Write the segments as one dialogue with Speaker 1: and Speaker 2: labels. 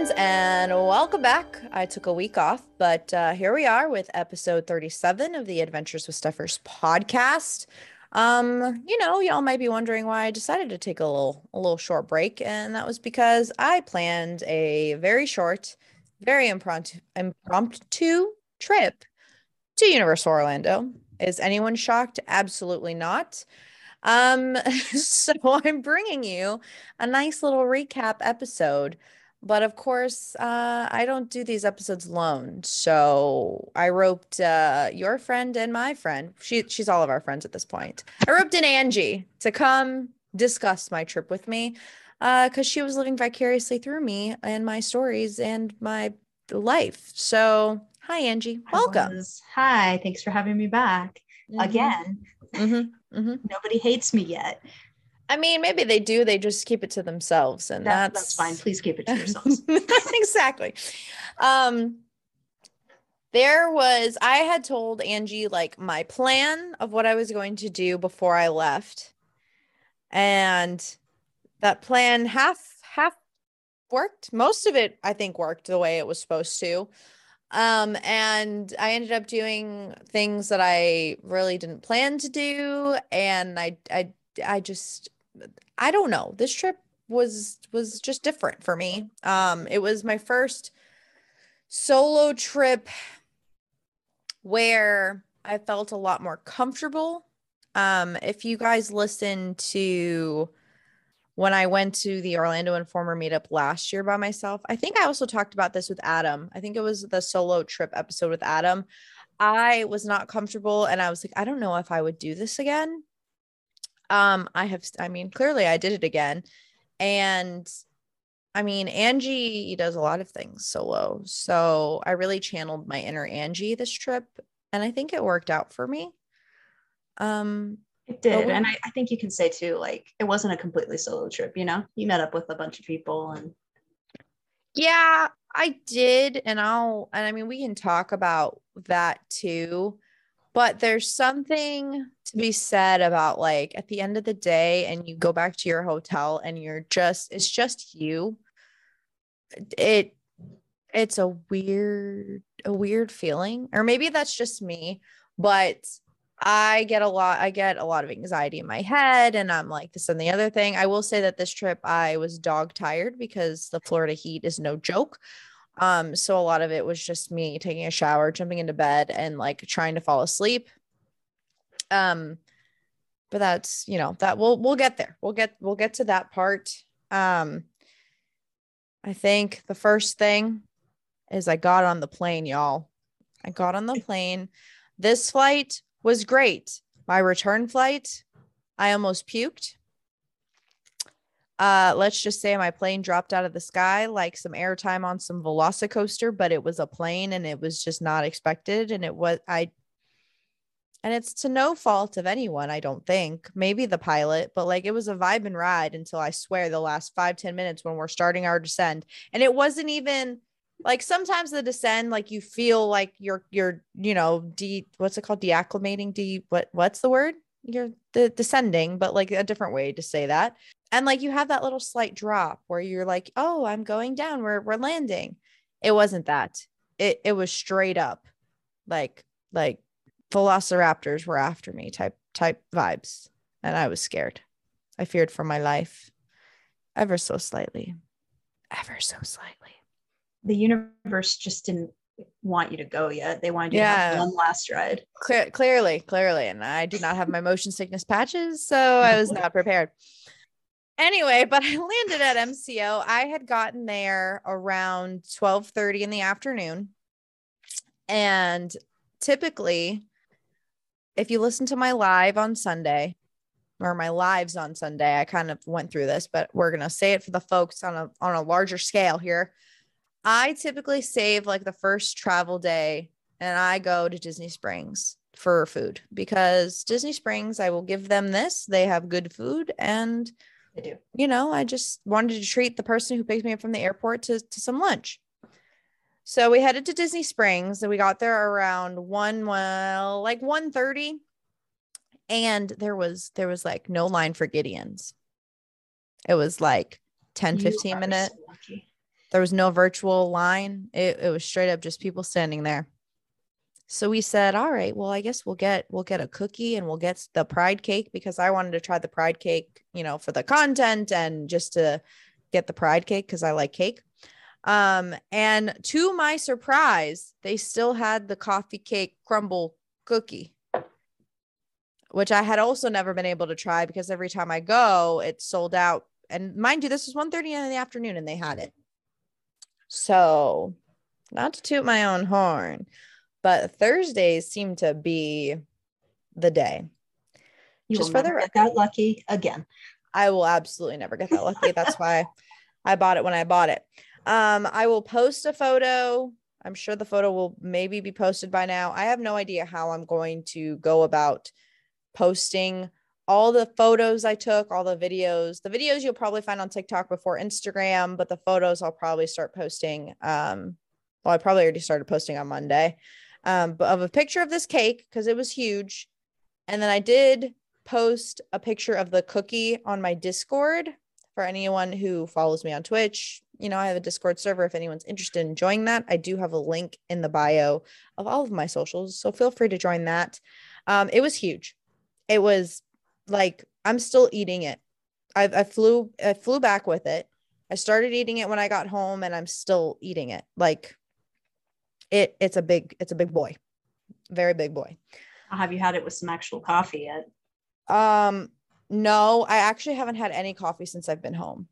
Speaker 1: friends, and welcome back. I took a week off, but uh, here we are with episode 37 of the Adventures with Stuffers podcast. Um, you know, y'all might be wondering why I decided to take a little a little short break, and that was because I planned a very short, very impromptu impromptu trip to Universal Orlando. Is anyone shocked? Absolutely not. Um, so I'm bringing you a nice little recap episode. But of course, uh, I don't do these episodes alone. So I roped uh, your friend and my friend. She she's all of our friends at this point. I roped in Angie to come discuss my trip with me because uh, she was living vicariously through me and my stories and my life. So hi, Angie. Welcome.
Speaker 2: Hi. Thanks for having me back mm-hmm. again. Mm-hmm. Mm-hmm. Nobody hates me yet.
Speaker 1: I mean, maybe they do. They just keep it to themselves, and that,
Speaker 2: that's, that's fine. Please keep it to yourselves.
Speaker 1: exactly. Um, there was I had told Angie like my plan of what I was going to do before I left, and that plan half half worked. Most of it, I think, worked the way it was supposed to. Um, and I ended up doing things that I really didn't plan to do. And I, I, I just, I don't know. This trip was, was just different for me. Um, it was my first solo trip where I felt a lot more comfortable. Um, if you guys listen to when I went to the Orlando Informer meetup last year by myself. I think I also talked about this with Adam. I think it was the solo trip episode with Adam. I was not comfortable and I was like, I don't know if I would do this again. Um, I have, I mean, clearly I did it again. And I mean, Angie does a lot of things solo. So I really channeled my inner Angie this trip. And I think it worked out for me. Um,
Speaker 2: it did. and I, I think you can say too, like it wasn't a completely solo trip, you know? You met up with a bunch of people and
Speaker 1: yeah, I did. And I'll and I mean we can talk about that too. But there's something to be said about like at the end of the day, and you go back to your hotel and you're just it's just you. It it's a weird, a weird feeling. Or maybe that's just me, but I get a lot, I get a lot of anxiety in my head, and I'm like this and the other thing. I will say that this trip I was dog tired because the Florida heat is no joke. Um, so a lot of it was just me taking a shower, jumping into bed, and like trying to fall asleep. Um, but that's you know that we'll we'll get there. We'll get we'll get to that part. Um, I think the first thing is I got on the plane, y'all. I got on the plane. This flight was great. My return flight, I almost puked. Uh, let's just say my plane dropped out of the sky like some airtime on some Velocicoaster, but it was a plane and it was just not expected. And it was, I, and it's to no fault of anyone, I don't think. Maybe the pilot, but like it was a vibe and ride until I swear the last five ten minutes when we're starting our descent. And it wasn't even, like sometimes the descend like you feel like you're you're you know de what's it called deacclimating de what what's the word you're the descending but like a different way to say that. And like you have that little slight drop where you're like oh i'm going down. We're, we're landing. It wasn't that. It it was straight up like like velociraptors were after me type type vibes. And i was scared. I feared for my life ever so slightly. Ever so slightly.
Speaker 2: The universe just didn't want you to go yet. They wanted you yeah. to have one last ride.
Speaker 1: Cle- clearly, clearly. And I do not have my motion sickness patches, so I was not prepared. Anyway, but I landed at MCO. I had gotten there around 12 30 in the afternoon. And typically, if you listen to my live on Sunday, or my lives on Sunday, I kind of went through this, but we're gonna say it for the folks on a on a larger scale here. I typically save like the first travel day and I go to Disney Springs for food because Disney Springs, I will give them this. They have good food and
Speaker 2: they do.
Speaker 1: You know, I just wanted to treat the person who picked me up from the airport to, to some lunch. So we headed to Disney Springs and we got there around one, well, like 1 30. And there was there was like no line for Gideon's. It was like 10, 15 minutes. So There was no virtual line. It, it was straight up just people standing there. So we said, all right, well, I guess we'll get we'll get a cookie and we'll get the pride cake because I wanted to try the pride cake, you know, for the content and just to get the pride cake because I like cake. Um, and to my surprise, they still had the coffee cake crumble cookie, which I had also never been able to try because every time I go, it's sold out. And mind you, this was 1 30 in the afternoon and they had it. So not to toot my own horn, but Thursdays seem to be the day.
Speaker 2: You Just for the record, that lucky again.
Speaker 1: I will absolutely never get that lucky. That's why I bought it when I bought it. Um, I will post a photo. I'm sure the photo will maybe be posted by now. I have no idea how I'm going to go about posting all the photos I took, all the videos. The videos you'll probably find on TikTok before Instagram, but the photos I'll probably start posting. Um, well, I probably already started posting on Monday. Um, but of a picture of this cake because it was huge. And then I did post a picture of the cookie on my Discord for anyone who follows me on Twitch. You know, I have a Discord server if anyone's interested in joining that. I do have a link in the bio of all of my socials, so feel free to join that. Um, it was huge. It was like I'm still eating it. I, I flew I flew back with it. I started eating it when I got home, and I'm still eating it. Like it, it's a big, it's a big boy, very big boy.
Speaker 2: Have you had it with some actual coffee yet?
Speaker 1: Um, no, I actually haven't had any coffee since I've been home.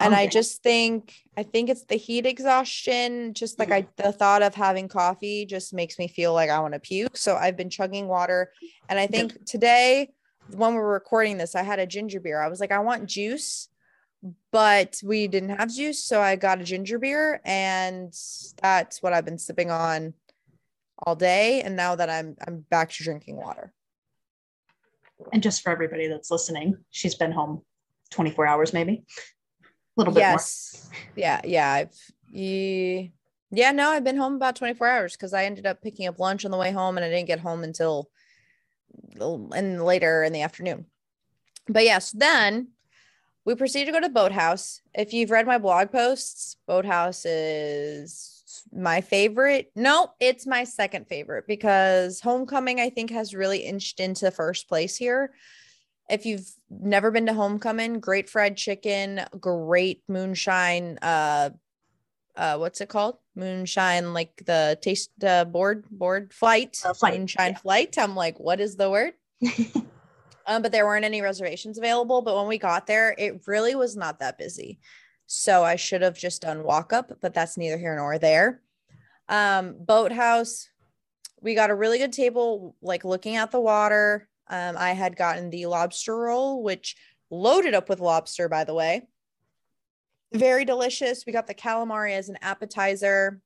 Speaker 1: And okay. I just think I think it's the heat exhaustion. Just like I the thought of having coffee just makes me feel like I want to puke. So I've been chugging water. And I think today, when we are recording this, I had a ginger beer. I was like, I want juice, but we didn't have juice. So I got a ginger beer and that's what I've been sipping on all day. And now that I'm I'm back to drinking water.
Speaker 2: And just for everybody that's listening, she's been home 24 hours, maybe a little bit yes.
Speaker 1: more. Yeah. Yeah. I've, yeah, yeah, no, I've been home about 24 hours because I ended up picking up lunch on the way home and I didn't get home until in later in the afternoon. But yes, then we proceed to go to Boathouse. If you've read my blog posts, Boathouse is my favorite. No, it's my second favorite because Homecoming, I think, has really inched into first place here. If you've never been to Homecoming, great fried chicken, great moonshine. Uh, uh, what's it called? Moonshine, like the taste uh, board board flight, uh, flight. moonshine yeah. flight. I'm like, what is the word? um, but there weren't any reservations available. But when we got there, it really was not that busy. So I should have just done walk up, but that's neither here nor there. Um, boathouse, we got a really good table, like looking at the water. Um, I had gotten the lobster roll, which loaded up with lobster, by the way. Very delicious. We got the calamari as an appetizer.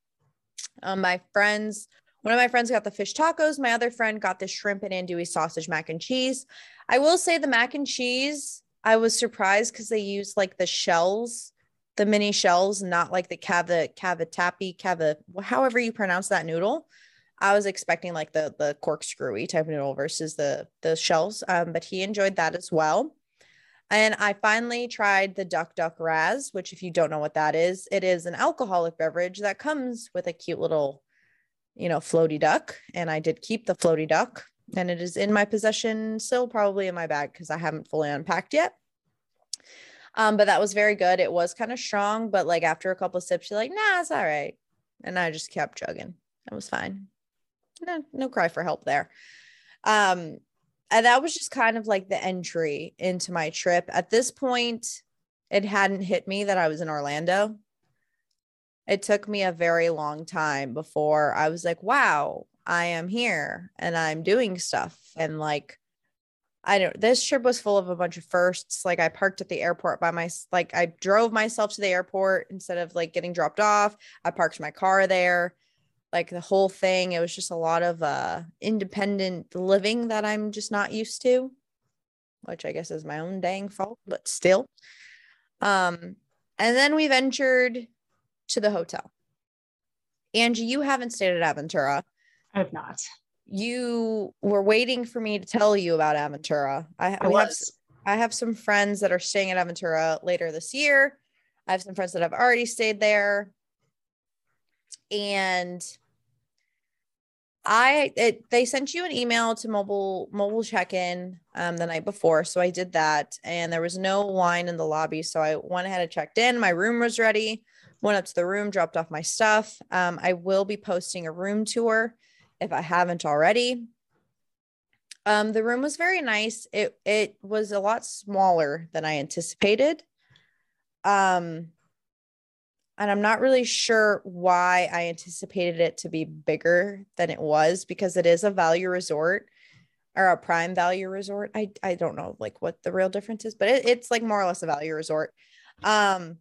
Speaker 1: Um, my friends, one of my friends got the fish tacos. My other friend got the shrimp and andouille sausage mac and cheese. I will say the mac and cheese, I was surprised because they used like the shells the mini shells, not like the cava cavatappi cava, however you pronounce that noodle. I was expecting like the the corkscrewy type of noodle versus the the shells, um, but he enjoyed that as well. And I finally tried the Duck Duck Raz, which, if you don't know what that is, it is an alcoholic beverage that comes with a cute little, you know, floaty duck. And I did keep the floaty duck, and it is in my possession, still probably in my bag because I haven't fully unpacked yet. Um, but that was very good. It was kind of strong, but like after a couple of sips, you're like, nah, it's all right. And I just kept chugging. It was fine. No, no cry for help there. Um, and that was just kind of like the entry into my trip. At this point, it hadn't hit me that I was in Orlando. It took me a very long time before I was like, wow, I am here and I'm doing stuff. And like, I don't this trip was full of a bunch of firsts. Like I parked at the airport by my like I drove myself to the airport instead of like getting dropped off. I parked my car there. Like the whole thing, it was just a lot of uh independent living that I'm just not used to, which I guess is my own dang fault, but still. Um and then we ventured to the hotel. Angie, you haven't stayed at Aventura.
Speaker 2: I have not
Speaker 1: you were waiting for me to tell you about Aventura. I, I have I have some friends that are staying at Aventura later this year. I have some friends that have already stayed there. And I it, they sent you an email to mobile mobile check-in um, the night before, so I did that, and there was no wine in the lobby, so I went ahead and checked in. My room was ready. Went up to the room, dropped off my stuff. Um, I will be posting a room tour if I haven't already. Um, the room was very nice. It it was a lot smaller than I anticipated. Um, and I'm not really sure why I anticipated it to be bigger than it was because it is a value resort or a prime value resort. I I don't know like what the real difference is, but it, it's like more or less a value resort. Um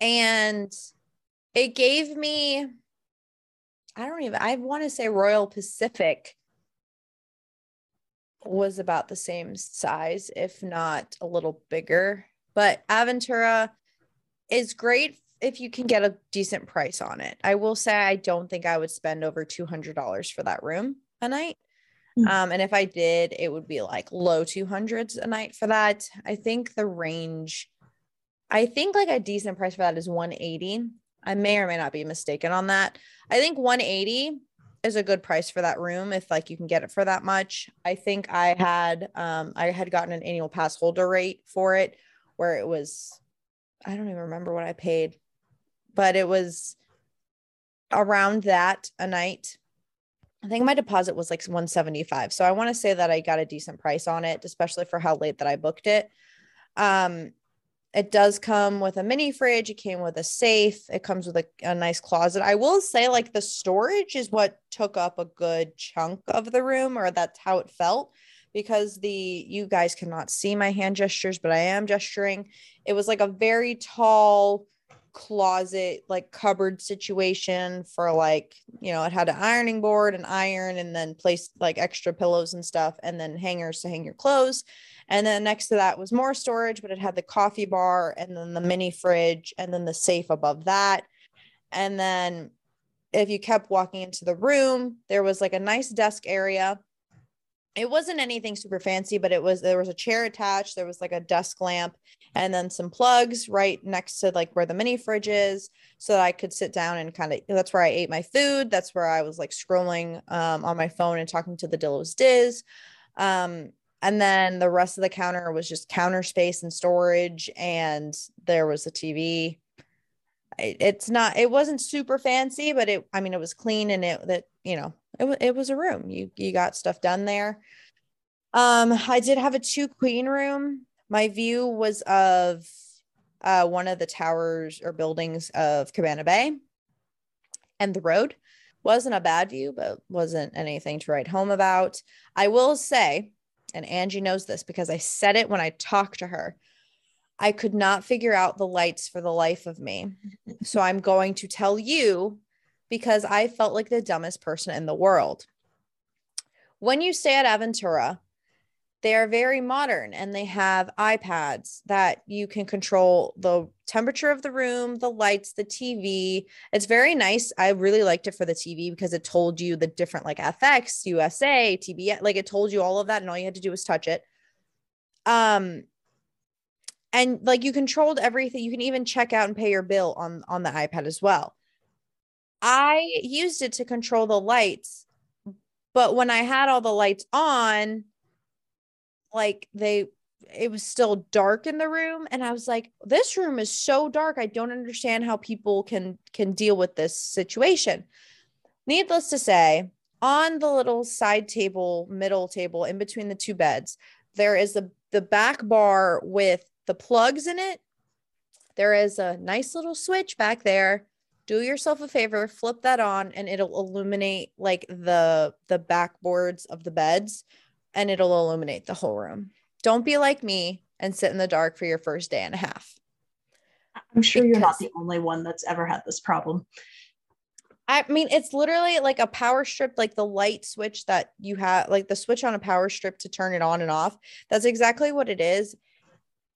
Speaker 1: and it gave me I don't even I want to say Royal Pacific was about the same size, if not a little bigger. But Aventura is great if you can get a decent price on it. I will say I don't think I would spend over $200 for that room a night. Mm-hmm. Um, and if I did, it would be like low 200s a night for that. I think the range, I think like a decent price for that is 180. I may or may not be mistaken on that. I think 180 is a good price for that room if like you can get it for that much. I think I had um I had gotten an annual pass holder rate for it where it was I don't even remember what I paid, but it was around that a night. I think my deposit was like 175. So I want to say that I got a decent price on it, especially for how late that I booked it. Um, it does come with a mini fridge. It came with a safe. It comes with a, a nice closet. I will say, like, the storage is what took up a good chunk of the room, or that's how it felt because the you guys cannot see my hand gestures, but I am gesturing. It was like a very tall closet, like cupboard situation for like, you know, it had an ironing board, an iron, and then placed like extra pillows and stuff, and then hangers to hang your clothes. And then next to that was more storage, but it had the coffee bar and then the mini fridge and then the safe above that. And then if you kept walking into the room, there was like a nice desk area it wasn't anything super fancy, but it was there was a chair attached, there was like a desk lamp, and then some plugs right next to like where the mini fridge is, so that I could sit down and kind of that's where I ate my food. That's where I was like scrolling um, on my phone and talking to the Dillo's Diz. Um, and then the rest of the counter was just counter space and storage, and there was a TV. it's not it wasn't super fancy, but it I mean it was clean and it that you know it, it was a room. You you got stuff done there. Um, I did have a two queen room. My view was of uh, one of the towers or buildings of Cabana Bay and the road. Wasn't a bad view, but wasn't anything to write home about. I will say, and Angie knows this because I said it when I talked to her. I could not figure out the lights for the life of me. So I'm going to tell you because I felt like the dumbest person in the world. When you stay at Aventura, they are very modern and they have iPads that you can control the temperature of the room, the lights, the TV. It's very nice. I really liked it for the TV because it told you the different like FX, USA, TBS, like it told you all of that and all you had to do was touch it. Um and like you controlled everything. You can even check out and pay your bill on on the iPad as well. I used it to control the lights, but when I had all the lights on, like they it was still dark in the room and i was like this room is so dark i don't understand how people can can deal with this situation. Needless to say on the little side table middle table in between the two beds there is the the back bar with the plugs in it. There is a nice little switch back there do yourself a favor flip that on and it'll illuminate like the the backboards of the beds and it'll illuminate the whole room don't be like me and sit in the dark for your first day and a half
Speaker 2: i'm sure because, you're not the only one that's ever had this problem
Speaker 1: I mean, it's literally like a power strip, like the light switch that you have, like the switch on a power strip to turn it on and off. That's exactly what it is.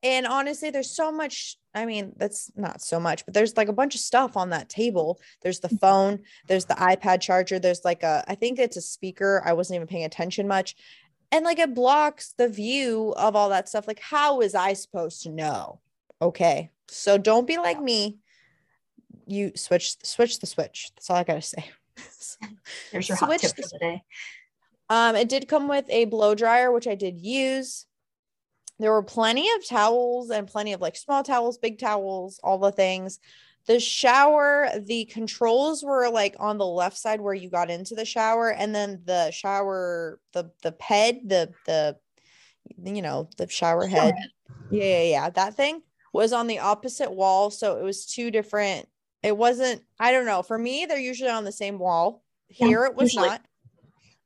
Speaker 1: And honestly, there's so much. I mean, that's not so much, but there's like a bunch of stuff on that table. There's the mm-hmm. phone, there's the iPad charger, there's like a, I think it's a speaker. I wasn't even paying attention much. And like it blocks the view of all that stuff. Like, how was I supposed to know okay. So don't be like me. You switch switch the switch. That's all I gotta say.
Speaker 2: There's your switch hot tip for the day.
Speaker 1: Um, it did come with a blow dryer, which I did use. There were plenty of towels and plenty of like small towels, big towels, all the things. The shower, the controls were like on the left side where you got into the shower, and then the shower, the the head, the the you know, the shower head. Yeah, yeah, yeah. That thing was on the opposite wall. So it was two different. It wasn't, I don't know. For me, they're usually on the same wall. Here yeah, it was usually. not.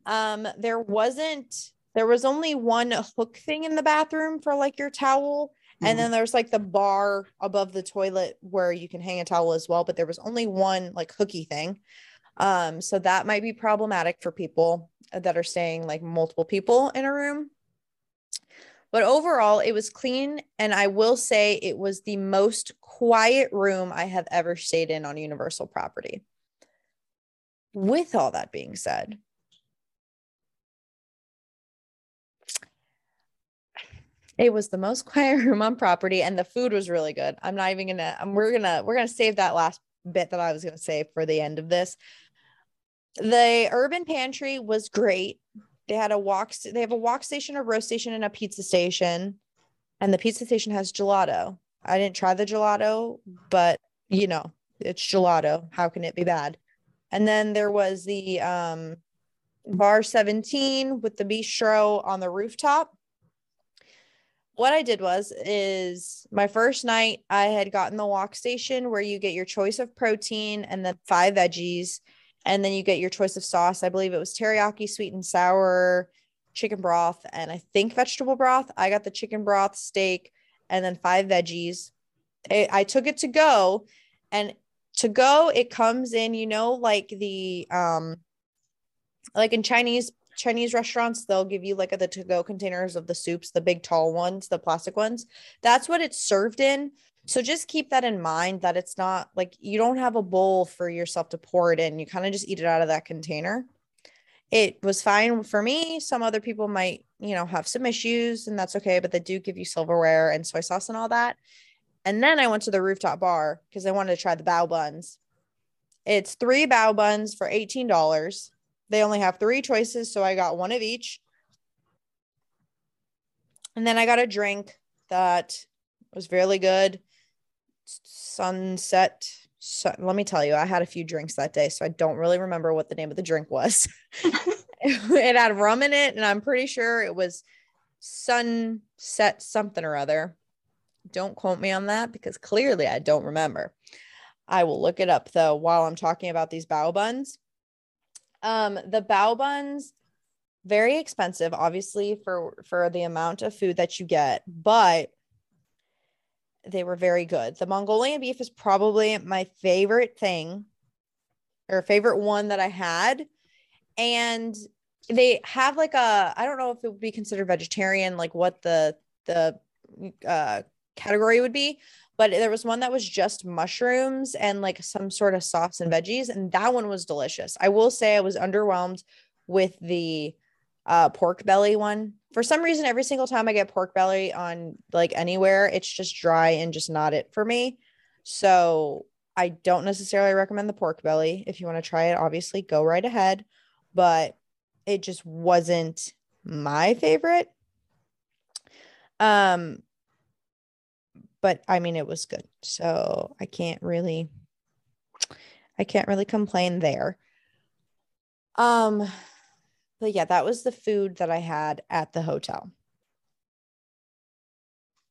Speaker 1: Um, there wasn't, there was only one hook thing in the bathroom for like your towel. Mm-hmm. And then there's like the bar above the toilet where you can hang a towel as well. But there was only one like hooky thing. Um, so that might be problematic for people that are staying like multiple people in a room. But overall, it was clean. And I will say it was the most quiet room I have ever stayed in on Universal property. With all that being said, it was the most quiet room on property and the food was really good. I'm not even gonna, I'm, we're gonna, we're gonna save that last bit that I was gonna say for the end of this. The urban pantry was great. They had a wok. They have a wok station, a roast station, and a pizza station. And the pizza station has gelato. I didn't try the gelato, but you know, it's gelato. How can it be bad? And then there was the um, bar 17 with the bistro on the rooftop. What I did was is my first night I had gotten the wok station where you get your choice of protein and then five veggies and then you get your choice of sauce. I believe it was teriyaki, sweet and sour, chicken broth, and I think vegetable broth. I got the chicken broth, steak, and then five veggies. It, I took it to go, and to go, it comes in, you know, like the um, like in Chinese Chinese restaurants, they'll give you like the to go containers of the soups, the big tall ones, the plastic ones. That's what it's served in. So just keep that in mind that it's not like you don't have a bowl for yourself to pour it in. You kind of just eat it out of that container. It was fine for me. Some other people might, you know, have some issues and that's okay, but they do give you silverware and soy sauce and all that. And then I went to the rooftop bar because I wanted to try the bao buns. It's three bao buns for $18. They only have three choices. So I got one of each. And then I got a drink that was really good sunset so, let me tell you i had a few drinks that day so i don't really remember what the name of the drink was it had rum in it and i'm pretty sure it was sunset something or other don't quote me on that because clearly i don't remember i will look it up though while i'm talking about these bao buns um the bao buns very expensive obviously for for the amount of food that you get but they were very good. The Mongolian beef is probably my favorite thing or favorite one that I had. And they have like a I don't know if it would be considered vegetarian, like what the the uh category would be, but there was one that was just mushrooms and like some sort of sauce and veggies, and that one was delicious. I will say I was underwhelmed with the uh, pork belly one. For some reason, every single time I get pork belly on like anywhere, it's just dry and just not it for me. So I don't necessarily recommend the pork belly. If you want to try it, obviously go right ahead. But it just wasn't my favorite. Um, but I mean, it was good. So I can't really, I can't really complain there. Um, but yeah, that was the food that I had at the hotel.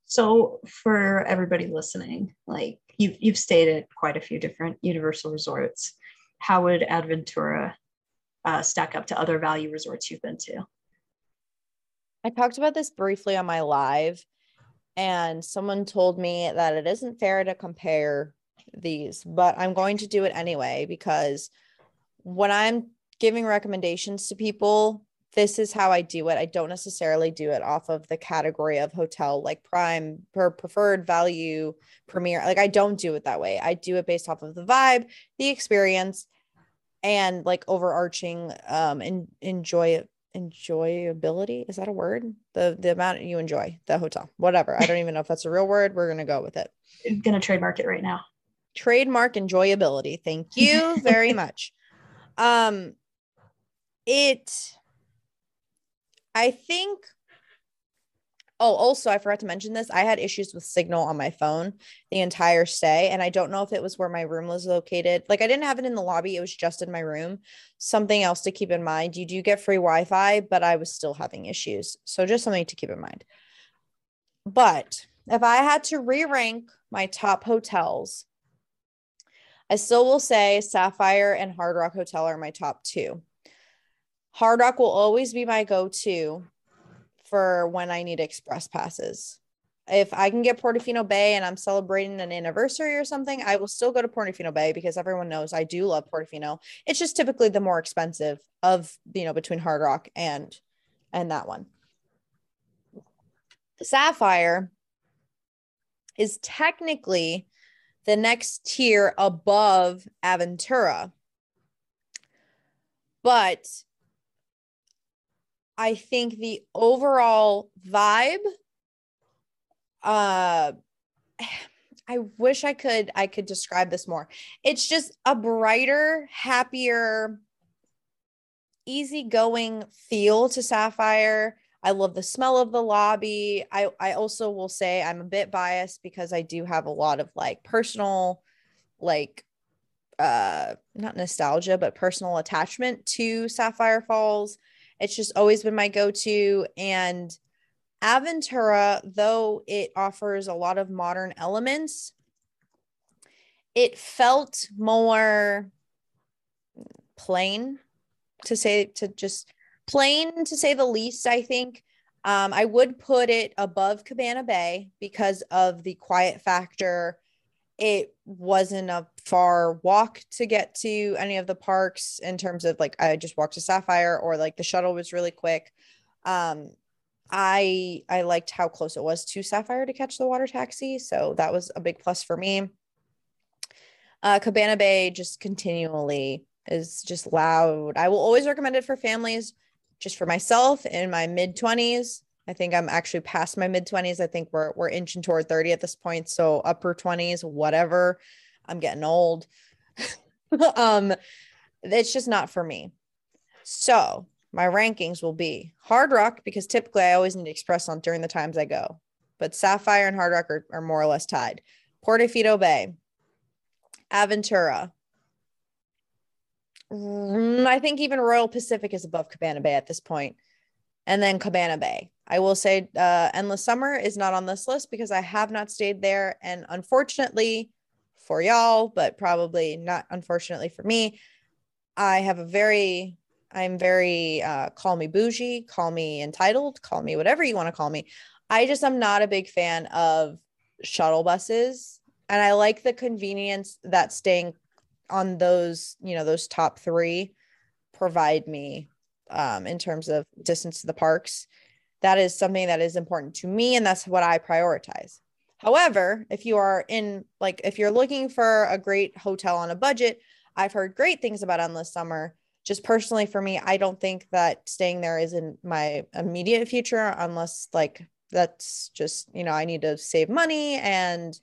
Speaker 2: So for everybody listening, like you've you've stayed at quite a few different Universal resorts. How would Adventura uh, stack up to other value resorts you've been to?
Speaker 1: I talked about this briefly on my live, and someone told me that it isn't fair to compare these, but I'm going to do it anyway because when I'm giving recommendations to people this is how I do it. I don't necessarily do it off of the category of hotel like prime per preferred value premier. Like I don't do it that way. I do it based off of the vibe, the experience, and like overarching um and enjoy enjoyability. Is that a word? The the amount you enjoy the hotel, whatever. I don't even know if that's a real word. We're gonna go with it.
Speaker 2: I'm gonna trademark it right now.
Speaker 1: Trademark enjoyability. Thank you very much. Um it I think Oh, also, I forgot to mention this. I had issues with signal on my phone the entire stay. And I don't know if it was where my room was located. Like, I didn't have it in the lobby, it was just in my room. Something else to keep in mind you do get free Wi Fi, but I was still having issues. So, just something to keep in mind. But if I had to re rank my top hotels, I still will say Sapphire and Hard Rock Hotel are my top two. Hard Rock will always be my go to for when I need express passes. If I can get Portofino Bay and I'm celebrating an anniversary or something, I will still go to Portofino Bay because everyone knows I do love Portofino. It's just typically the more expensive of, you know, between Hard Rock and and that one. Sapphire is technically the next tier above Aventura. But I think the overall vibe uh I wish I could I could describe this more. It's just a brighter, happier, easygoing feel to Sapphire. I love the smell of the lobby. I I also will say I'm a bit biased because I do have a lot of like personal like uh not nostalgia but personal attachment to Sapphire Falls. It's just always been my go to. And Aventura, though it offers a lot of modern elements, it felt more plain to say, to just plain to say the least, I think. Um, I would put it above Cabana Bay because of the quiet factor it wasn't a far walk to get to any of the parks in terms of like I just walked to Sapphire or like the shuttle was really quick. Um, I I liked how close it was to Sapphire to catch the water taxi, so that was a big plus for me. Uh, Cabana Bay just continually is just loud. I will always recommend it for families. Just for myself in my mid twenties, I think I'm actually past my mid 20s. I think we're we're inching toward 30 at this point. So upper 20s, whatever. I'm getting old. um, it's just not for me. So my rankings will be hard rock because typically I always need express on during the times I go. But Sapphire and Hard Rock are, are more or less tied. Portofino Bay, Aventura. Mm, I think even Royal Pacific is above Cabana Bay at this point and then Cabana Bay. I will say uh, Endless Summer is not on this list because I have not stayed there. And unfortunately for y'all, but probably not unfortunately for me, I have a very, I'm very, uh, call me bougie, call me entitled, call me whatever you want to call me. I just am not a big fan of shuttle buses. And I like the convenience that staying on those, you know, those top three provide me um, in terms of distance to the parks. That is something that is important to me, and that's what I prioritize. However, if you are in like if you're looking for a great hotel on a budget, I've heard great things about Endless Summer. Just personally for me, I don't think that staying there is in my immediate future unless like that's just, you know, I need to save money and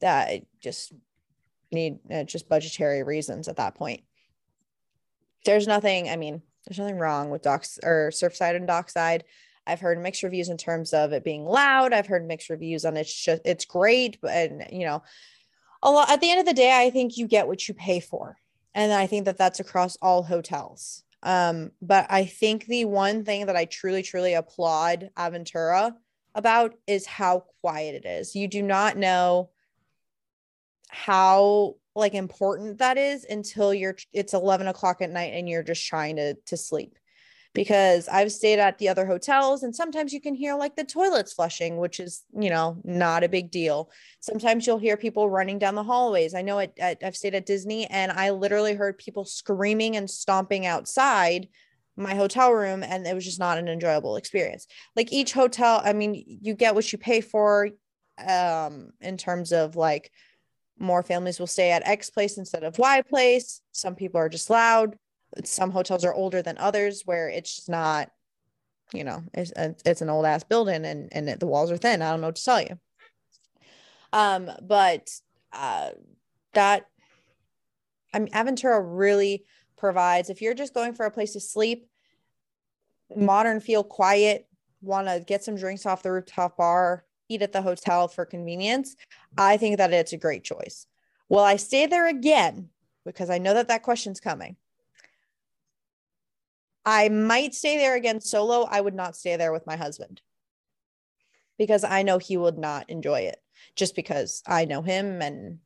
Speaker 1: that I just need uh, just budgetary reasons at that point. There's nothing, I mean, there's nothing wrong with docks or surfside and dockside. I've heard mixed reviews in terms of it being loud. I've heard mixed reviews on it's just it's great, but and you know, a lot at the end of the day, I think you get what you pay for, and I think that that's across all hotels. Um, but I think the one thing that I truly, truly applaud Aventura about is how quiet it is. You do not know how like important that is until you're it's 11 o'clock at night and you're just trying to to sleep because i've stayed at the other hotels and sometimes you can hear like the toilets flushing which is you know not a big deal sometimes you'll hear people running down the hallways i know it, i've stayed at disney and i literally heard people screaming and stomping outside my hotel room and it was just not an enjoyable experience like each hotel i mean you get what you pay for um in terms of like more families will stay at X place instead of Y place. Some people are just loud. Some hotels are older than others where it's just not you know, it's, it's an old ass building and, and the walls are thin. I don't know what to tell you. Um, but uh, that, I mean, Aventura really provides, if you're just going for a place to sleep, modern feel quiet, want to get some drinks off the rooftop bar, eat at the hotel for convenience, I think that it's a great choice. Will I stay there again? Because I know that that question's coming. I might stay there again solo. I would not stay there with my husband because I know he would not enjoy it just because I know him and,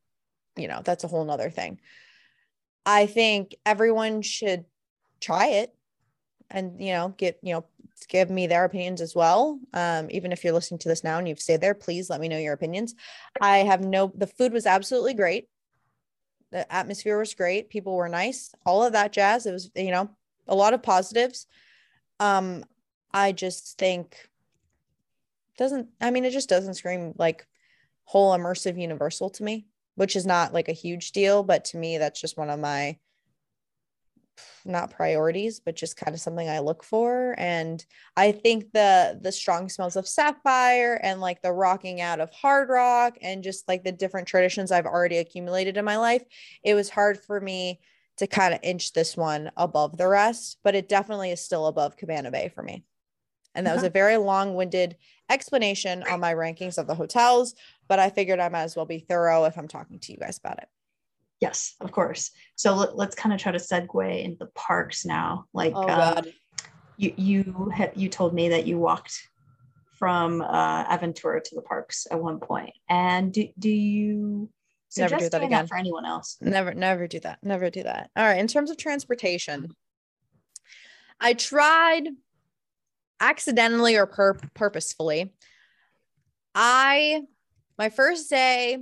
Speaker 1: you know, that's a whole nother thing. I think everyone should try it and, you know, get, you know, give me their opinions as well. Um, even if you're listening to this now and you've stayed there, please let me know your opinions. I have no, the food was absolutely great. The atmosphere was great. People were nice, all of that jazz. It was, you know, a lot of positives. Um, I just think doesn't I mean it just doesn't scream like whole immersive universal to me, which is not like a huge deal, but to me that's just one of my not priorities, but just kind of something I look for. And I think the the strong smells of sapphire and like the rocking out of hard rock and just like the different traditions I've already accumulated in my life, it was hard for me to kind of inch this one above the rest, but it definitely is still above Cabana Bay for me. And that was a very long winded explanation on my rankings of the hotels, but I figured I might as well be thorough if I'm talking to you guys about it.
Speaker 2: Yes, of course. So let, us kind of try to segue into the parks now. Like,
Speaker 1: oh, um,
Speaker 2: you you had you told me that you walked from uh, Aventura to the parks at one point, and do do you never do that again that for anyone else.
Speaker 1: Never, never do that. Never do that. All right. In terms of transportation, I tried accidentally or pur- purposefully. I, my first day,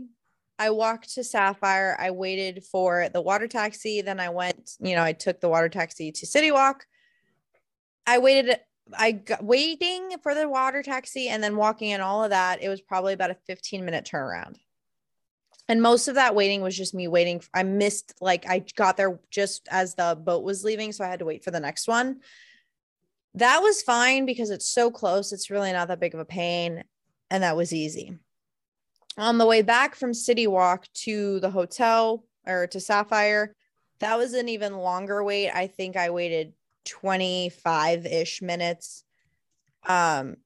Speaker 1: I walked to Sapphire. I waited for the water taxi. Then I went, you know, I took the water taxi to City Walk. I waited I got waiting for the water taxi and then walking and all of that. It was probably about a 15 minute turnaround and most of that waiting was just me waiting i missed like i got there just as the boat was leaving so i had to wait for the next one. That was fine because it's so close it's really not that big of a pain and that was easy. On the way back from city walk to the hotel or to sapphire that was an even longer wait. I think i waited 25-ish minutes. Um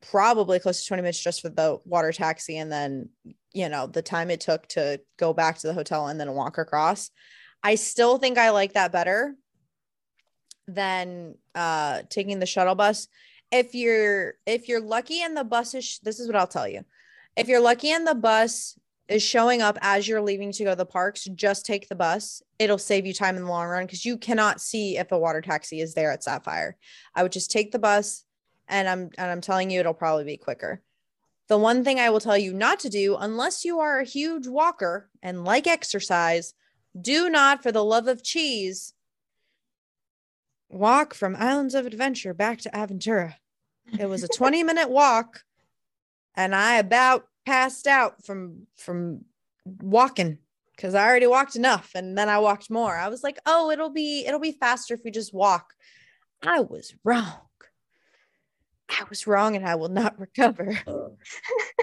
Speaker 1: probably close to 20 minutes just for the water taxi and then you know the time it took to go back to the hotel and then walk across. I still think i like that better than uh taking the shuttle bus. If you're if you're lucky and the bus is this is what i'll tell you. If you're lucky and the bus is showing up as you're leaving to go to the parks just take the bus. It'll save you time in the long run because you cannot see if a water taxi is there at sapphire. I would just take the bus and i'm and i'm telling you it'll probably be quicker the one thing I will tell you not to do, unless you are a huge walker and like exercise, do not, for the love of cheese, walk from Islands of Adventure back to Aventura. It was a 20 minute walk, and I about passed out from from walking because I already walked enough and then I walked more. I was like, oh, it'll be it'll be faster if we just walk. I was wrong. I was wrong and I will not recover.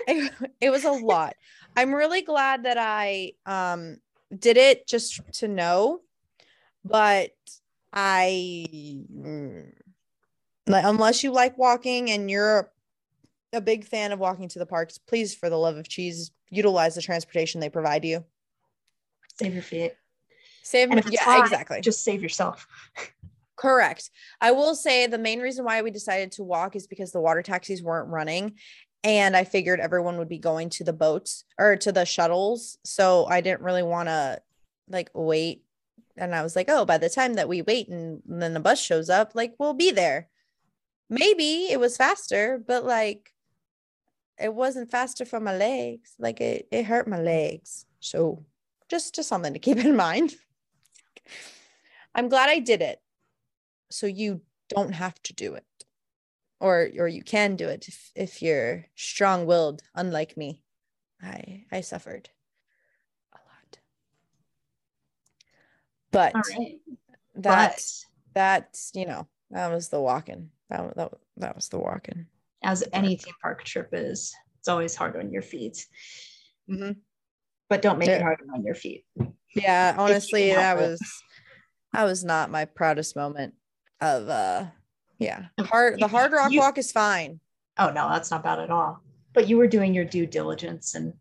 Speaker 1: it, it was a lot. I'm really glad that I um did it just to know, but I mm, unless you like walking and you're a big fan of walking to the parks, please, for the love of cheese, utilize the transportation they provide you.
Speaker 2: Save your feet.
Speaker 1: Save, yeah, hot, exactly.
Speaker 2: Just save yourself.
Speaker 1: Correct. I will say the main reason why we decided to walk is because the water taxis weren't running. And I figured everyone would be going to the boats or to the shuttles. So I didn't really want to like wait. And I was like, oh, by the time that we wait and, then the bus shows up, like we'll be there. Maybe it was faster, but like it wasn't faster for my legs. Like it, it hurt my legs. So just just something to keep in mind. I'm glad I did it so you don't have to do it or or you can do it if, if you're strong-willed unlike me i i suffered a lot but right. that but. that's you know That was the walking. That, that, that was the walking.
Speaker 2: As any theme park trip is, it's always hard on your feet.
Speaker 1: Mm-hmm.
Speaker 2: But don't make
Speaker 1: Yeah.
Speaker 2: it harder on your feet.
Speaker 1: Yeah, honestly, that was that was not my proudest moment of uh yeah. Hard the hard rock
Speaker 2: You-
Speaker 1: walk is fine.
Speaker 2: Oh no, that's not bad at all. But you were doing your due diligence and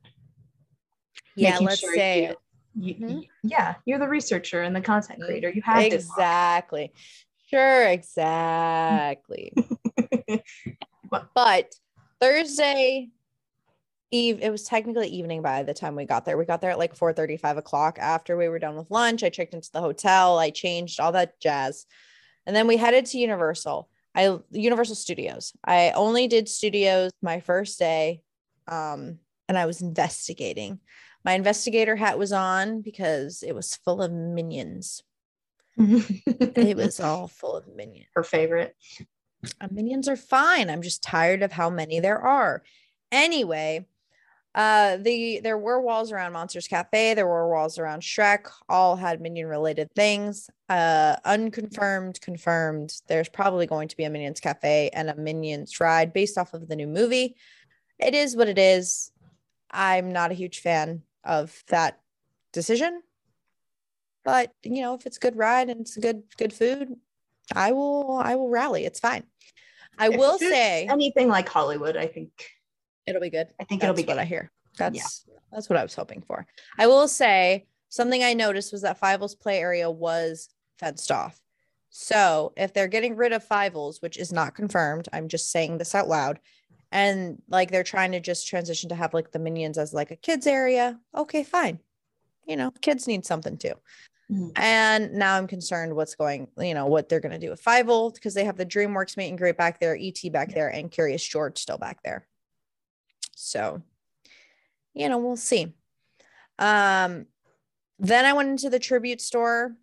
Speaker 1: Yeah, let's
Speaker 2: sure
Speaker 1: say
Speaker 2: you-
Speaker 1: Mhm.
Speaker 2: you- yeah, you're the researcher and the content creator. You have
Speaker 1: Exactly. Sure, exactly. But Thursday eve it was technically evening by the time we got there. We got there at like 4 5 o'clock after we were done with lunch. I checked into the hotel, I changed all that jazz. And then we headed to Universal. I Universal Studios. I only did studios my first day. Um, and I was investigating. My investigator hat was on because it was full of minions. It was all full of minions.
Speaker 2: her favorite.
Speaker 1: Uh, minions are fine. I'm just tired of how many there are. Anyway, uh the there were walls around Monsters Cafe, there were walls around Shrek, all had minion related things. Uh unconfirmed, confirmed. There's probably going to be a Minions Cafe and a Minions ride based off of the new movie. It is what it is. I'm not a huge fan of that decision. But you know, if it's a good ride and it's good good food, I will I will rally. It's fine. I
Speaker 2: If
Speaker 1: will say
Speaker 2: anything like Hollywood. I think
Speaker 1: it'll be good.
Speaker 2: I think
Speaker 1: That's
Speaker 2: it'll be
Speaker 1: what
Speaker 2: good.
Speaker 1: I hear. That's that's what I was hoping for. I will say something I noticed was that Fievel's play area was fenced off. So if they're getting rid of Fievel's, which is not confirmed, I'm just saying this out loud, and like they're trying to just transition to have like the minions as like a kids area, okay, fine. You know, kids need something too.
Speaker 2: Mhm.
Speaker 1: And now I'm concerned what's going, you know, what they're going to do with Fievel because they have the DreamWorks meet and greet back there, ET back there, and Curious George still back there. So, you know, we'll see. Um, then I went into the tribute store.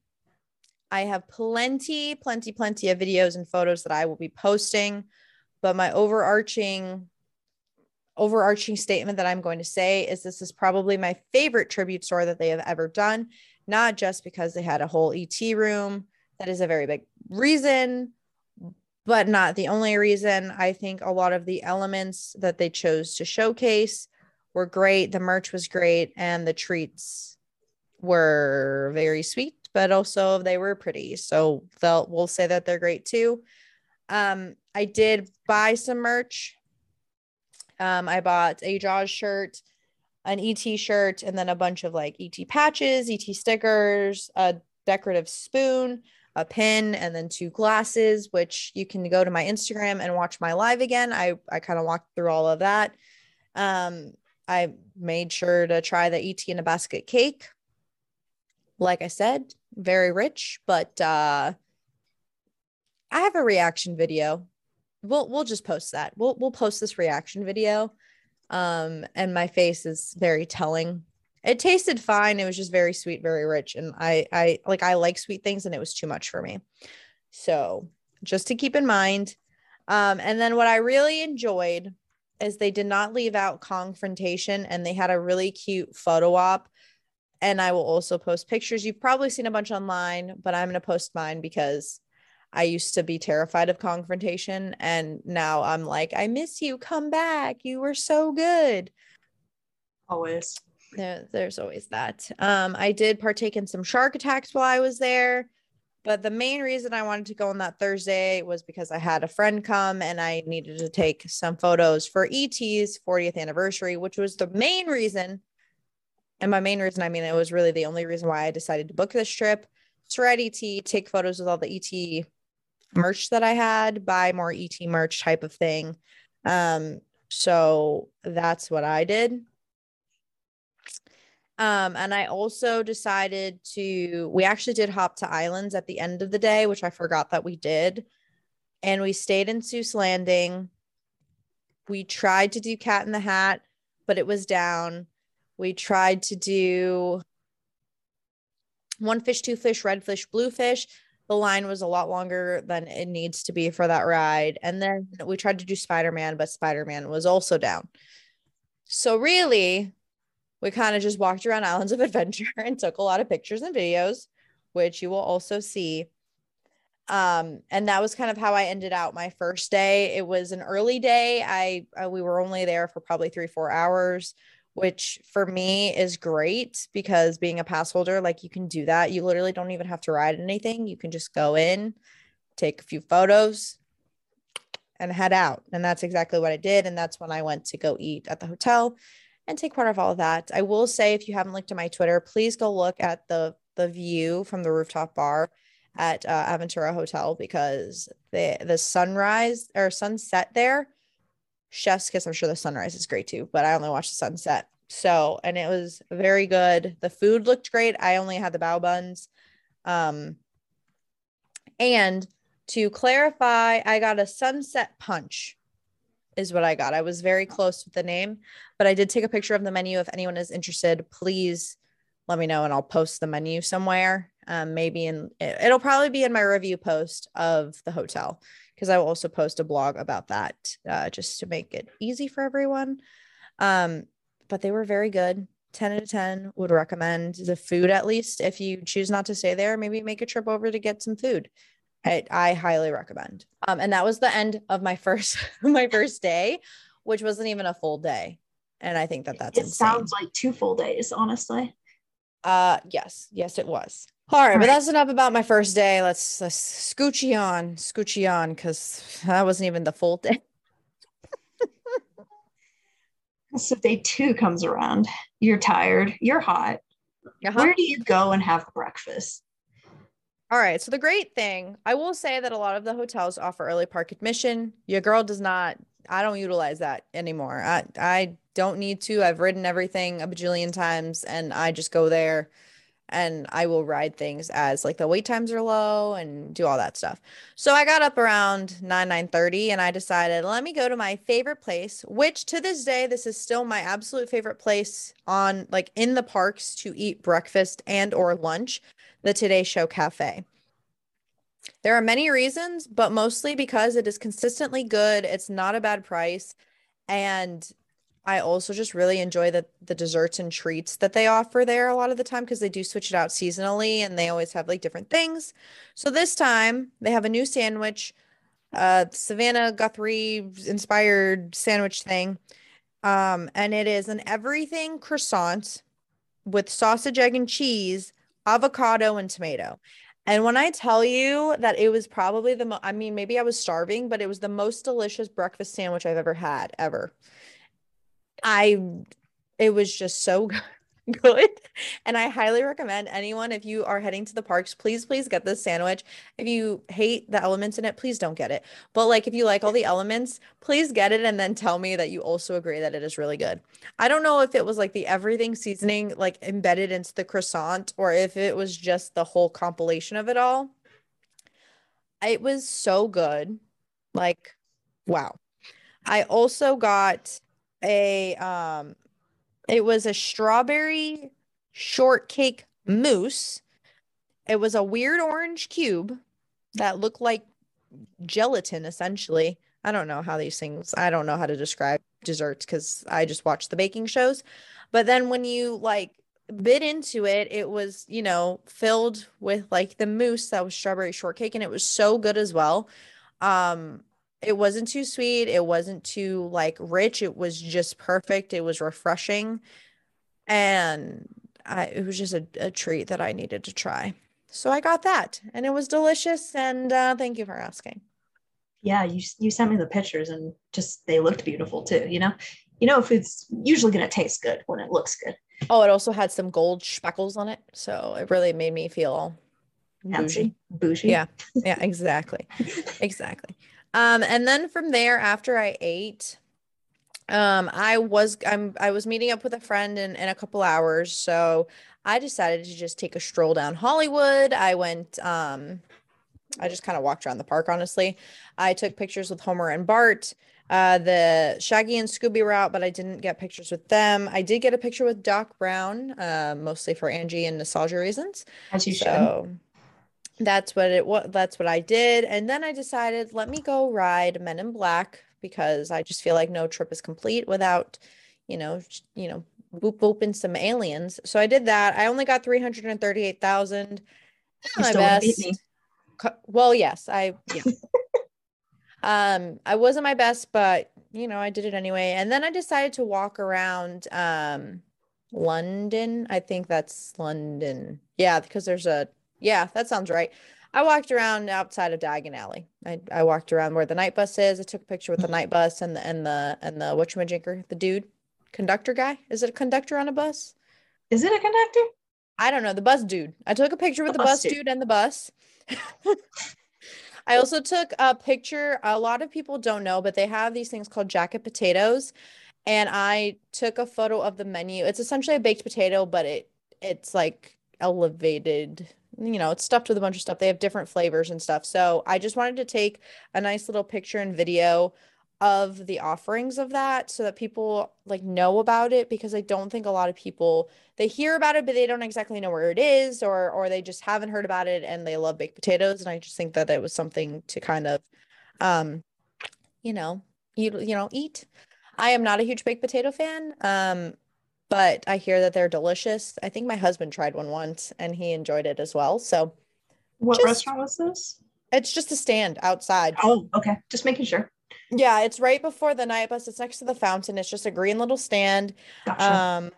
Speaker 1: I have plenty, plenty, plenty of videos and photos that I will be posting, but my overarching overarching statement that I'm going to say is this is probably my favorite tribute store that they have ever done, not just because they had a whole ET room. That is a very big reason, but not the only reason. I think a lot of the elements that they chose to showcase were great. The merch was great, and the treats were very sweet, but also they were pretty. So they'll we'll say that they're great too. Um, I did buy some merch. Um, I bought a Jaws shirt, an ET shirt, and then a bunch of like ET patches, ET stickers, a decorative spoon, a pin, and then two glasses, which you can go to my Instagram and watch my live again. I, I kind of walked through all of that. Um, I made sure to try the ET in a basket cake. Like I said, very rich, but uh I have a reaction video. We'll we'll just post that. We'll we'll post this reaction video. Um and my face is very telling. It tasted fine. It was just very sweet, very rich and I I like I like sweet things and it was too much for me. So, just to keep in mind. Um and then what I really enjoyed is they did not leave out Kongfrontation and they had a really cute photo op and I will also post pictures. You've probably seen a bunch online, but I'm going to post mine because I used to be terrified of Kongfrontation and now I'm like, I miss you. Come back. You were so good.
Speaker 2: Always.
Speaker 1: There, there's always that. Um, I did partake in some shark attacks while I was there, but the main reason I wanted to go on that Thursday was because I had a friend come and I needed to take some photos for ET's 40th anniversary, which was the main reason. And my main reason, I mean, it was really the only reason why I decided to book this trip to ride ET, take photos with all the ET merch that I had, buy more ET merch type of thing. Um, so that's what I did. Um, and I also decided to, we actually did hop to islands at the end of the day, which I forgot that we did. And we stayed in Seuss Landing. We tried to do Cat in the Hat, but it was down. We tried to do one fish, two fish, red fish, blue fish. The line was a lot longer than it needs to be for that ride. And then we tried to do Spider Man, but Spider Man was also down. So, really, we kind of just walked around Islands of Adventure and took a lot of pictures and videos, which you will also see. Um, and that was kind of how I ended out my first day. It was an early day. I, I we were only there for probably three, four hours, which for me is great because being a pass holder, like you can do that. You literally don't even have to ride anything. You can just go in, take a few photos, and head out. And that's exactly what I did. And that's when I went to go eat at the hotel and take part of all of that. I will say, if you haven't looked at my Twitter, please go look at the the view from the rooftop bar at uh, Aventura Hotel because the the sunrise or sunset there, chef's kiss. I'm sure the sunrise is great too, but I only watched the sunset. So and it was very good. The food looked great. I only had the bao buns. Um, and to clarify, I got a sunset punch, is what I got. I was very close with the name, but I did take a picture of the menu. If anyone is interested, please let me know and I'll post the menu somewhere. Um, maybe in it'll probably be in my review post of the hotel because I will also post a blog about that uh, just to make it easy for everyone. Um, but they were very good. 10 out of 10 would recommend the food at least if you choose not to stay there maybe make a trip over to get some food I, I highly recommend. Um, and that was the end of my first my first day, which wasn't even a full day. And I think that that's
Speaker 2: it insane. sounds like two full days, honestly.
Speaker 1: Uh, yes, yes, it was. All right, All right, but that's enough about my first day. Let's let's scoochie on, scoochie on, because that wasn't even the full day.
Speaker 2: so day two comes around. You're tired. You're hot. Uh-huh. Where do you go and have breakfast?
Speaker 1: All right. So the great thing, I will say that a lot of the hotels offer early park admission. Your girl does not. I don't utilize that anymore. I I don't need to. I've ridden everything a bajillion times and I just go there and I will ride things as like the wait times are low and do all that stuff. So I got up around 9 9:30 and I decided let me go to my favorite place, which to this day this is still my absolute favorite place on like in the parks to eat breakfast and or lunch the Today Show Cafe. There are many reasons, but mostly because it is consistently good. It's not a bad price. And I also just really enjoy the the desserts and treats that they offer there a lot of the time because they do switch it out seasonally and they always have like different things. So this time they have a new sandwich, uh Savannah Guthrie inspired sandwich thing. Um, and it is an everything croissant with sausage, egg, and cheese avocado and tomato. And when I tell you that it was probably the mo- I mean, maybe I was starving, but it was the most delicious breakfast sandwich I've ever had, ever. I, it was just so good. And I highly recommend anyone, if you are heading to the parks, please, please get this sandwich. If you hate the elements in it, please don't get it. But like, if you like all the elements, please get it and then tell me that you also agree that it is really good. I don't know if it was like the everything seasoning like embedded into the croissant or if it was just the whole compilation of it all. It was so good. Like, wow. I also got a um it was a strawberry shortcake mousse. It was a weird orange cube that looked like gelatin, essentially. I don't know how these things, I don't know how to describe desserts because I just watch the baking shows. But then when you like bit into it, it was, you know, filled with like the mousse that was strawberry shortcake and it was so good as well. Um, it wasn't too sweet. It wasn't too like rich. It was just perfect. It was refreshing. And I, it was just a, a treat that I needed to try. So I got that and it was delicious. And uh, thank you for asking.
Speaker 2: Yeah, you, you sent me the pictures and just they looked beautiful too. You know, you know, food's usually going to taste good when it looks good.
Speaker 1: Oh, it also had some gold speckles on it. So it really made me feel
Speaker 2: bougie. Bougie.
Speaker 1: Yeah. Yeah, exactly. exactly. Um, and then from there, after I ate, um, I was I'm I was meeting up with a friend in, in a couple hours. So I decided to just take a stroll down Hollywood. I went um I just kind of walked around the park, honestly. I took pictures with Homer and Bart, uh, the Shaggy and Scooby route, but I didn't get pictures with them. I did get a picture with Doc Brown, uh, mostly for Angie and nostalgia reasons.
Speaker 2: As you so, should
Speaker 1: that's what it was that's what I did and then I decided let me go ride Men in Black because I just feel like no trip is complete without you know you know boop booping some aliens so I did that I only got 338,000 my best well, yes, I yeah. um, I wasn't my best, but you know, I did it anyway. And then I decided to walk around um London. I think that's London. Yeah, because there's a yeah, that sounds right. I walked around outside of Diagon Alley. I, I walked around where the night bus is. I took a picture with the mm-hmm. night bus and the and the and the whatchamajinker, the dude, conductor guy. Is it a conductor on a bus?
Speaker 2: Is it a conductor?
Speaker 1: I don't know. The bus dude. I took a picture with the, the bus, bus dude. dude and the bus. I also took a picture. A lot of people don't know, but they have these things called jacket potatoes. And I took a photo of the menu. It's essentially a baked potato, but it it's like elevated. You know, it's stuffed with a bunch of stuff. They have different flavors and stuff. So I just wanted to take a nice little picture and video of the offerings of that so that people like know about it because I don't think a lot of people they hear about it but they don't exactly know where it is or or they just haven't heard about it and they love baked potatoes and I just think that it was something to kind of um you know you you know eat. I am not a huge baked potato fan um but I hear that they're delicious. I think my husband tried one once and he enjoyed it as well. So
Speaker 2: what just, restaurant was this?
Speaker 1: It's just a stand outside.
Speaker 2: Oh, okay. Just making sure.
Speaker 1: Yeah, it's right before the night bus. It's next to the fountain. It's just a green little stand. Gotcha. Um,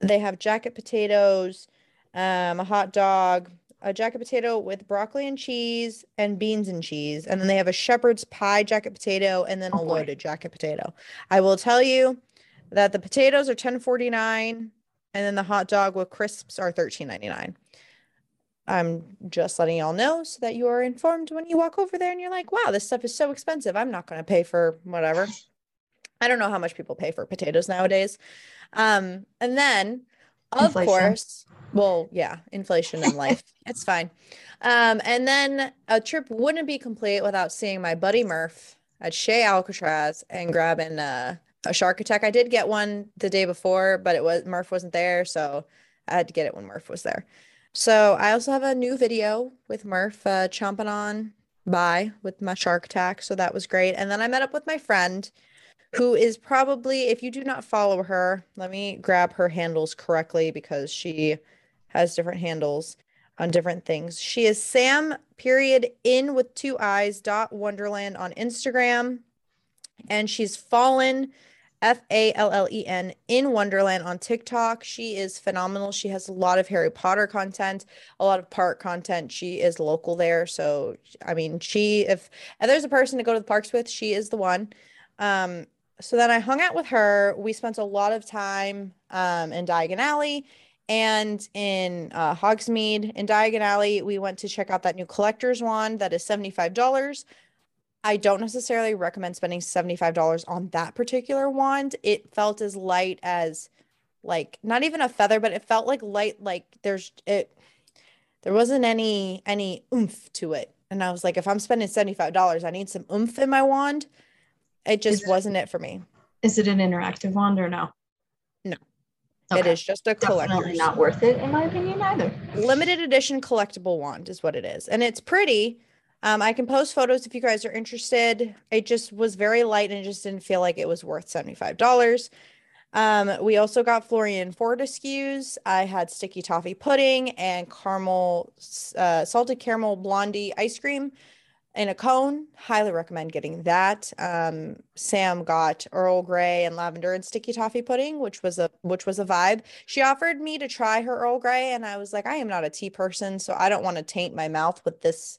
Speaker 1: they have jacket potatoes, um, a hot dog, a jacket potato with broccoli and cheese and beans and cheese. And then they have a shepherd's pie jacket potato and then oh, a loaded boy. jacket potato. I will tell you that the potatoes are 10.49 and then the hot dog with crisps are 13.99. I'm just letting y'all know so that you are informed when you walk over there and you're like, wow, this stuff is so expensive. I'm not going to pay for whatever. I don't know how much people pay for potatoes nowadays. Um, and then, of inflation. course, well, yeah, inflation in life. it's fine. Um, and then a trip wouldn't be complete without seeing my buddy Murph at Chez Alcatraz and grabbing uh, a shark attack. I did get one the day before, but it was Murph wasn't there, so I had to get it when Murph was there. So I also have a new video with Murph uh, chomping on by with my shark attack. So that was great. And then I met up with my friend who is probably, if you do not follow her, let me grab her handles correctly because she has different handles on different things. She is Sam period in with two eyes dot wonderland on Instagram. And she's fallen F A L L E N in Wonderland on TikTok. She is phenomenal. She has a lot of Harry Potter content, a lot of park content. She is local there. So, I mean, she, if, if there's a person to go to the parks with, she is the one. Um, so then I hung out with her. We spent a lot of time um, in Diagon Alley and in uh, Hogsmeade. In Diagon Alley, we went to check out that new collector's wand that is $75. I don't necessarily recommend spending $75 on that particular wand. It felt as light as like not even a feather, but it felt like light like there's it there wasn't any any oomph to it. And I was like if I'm spending $75, I need some oomph in my wand. It just wasn't it for me.
Speaker 2: Is it an interactive wand or no?
Speaker 1: No. Okay. It is just a collector. Definitely
Speaker 2: not worth it in my opinion either.
Speaker 1: Limited edition collectible wand is what it is. And it's pretty um, I can post photos if you guys are interested. It just was very light and just didn't feel like it was worth $75. Um, we also got Florean Fortescue's. I had sticky toffee pudding and caramel, uh, salted caramel blondie ice cream in a cone. Highly recommend getting that. Um, Sam got Earl Grey and lavender and sticky toffee pudding, which was a which was a vibe. She offered me to try her Earl Grey, and I was like, I am not a tea person, so I don't want to taint my mouth with this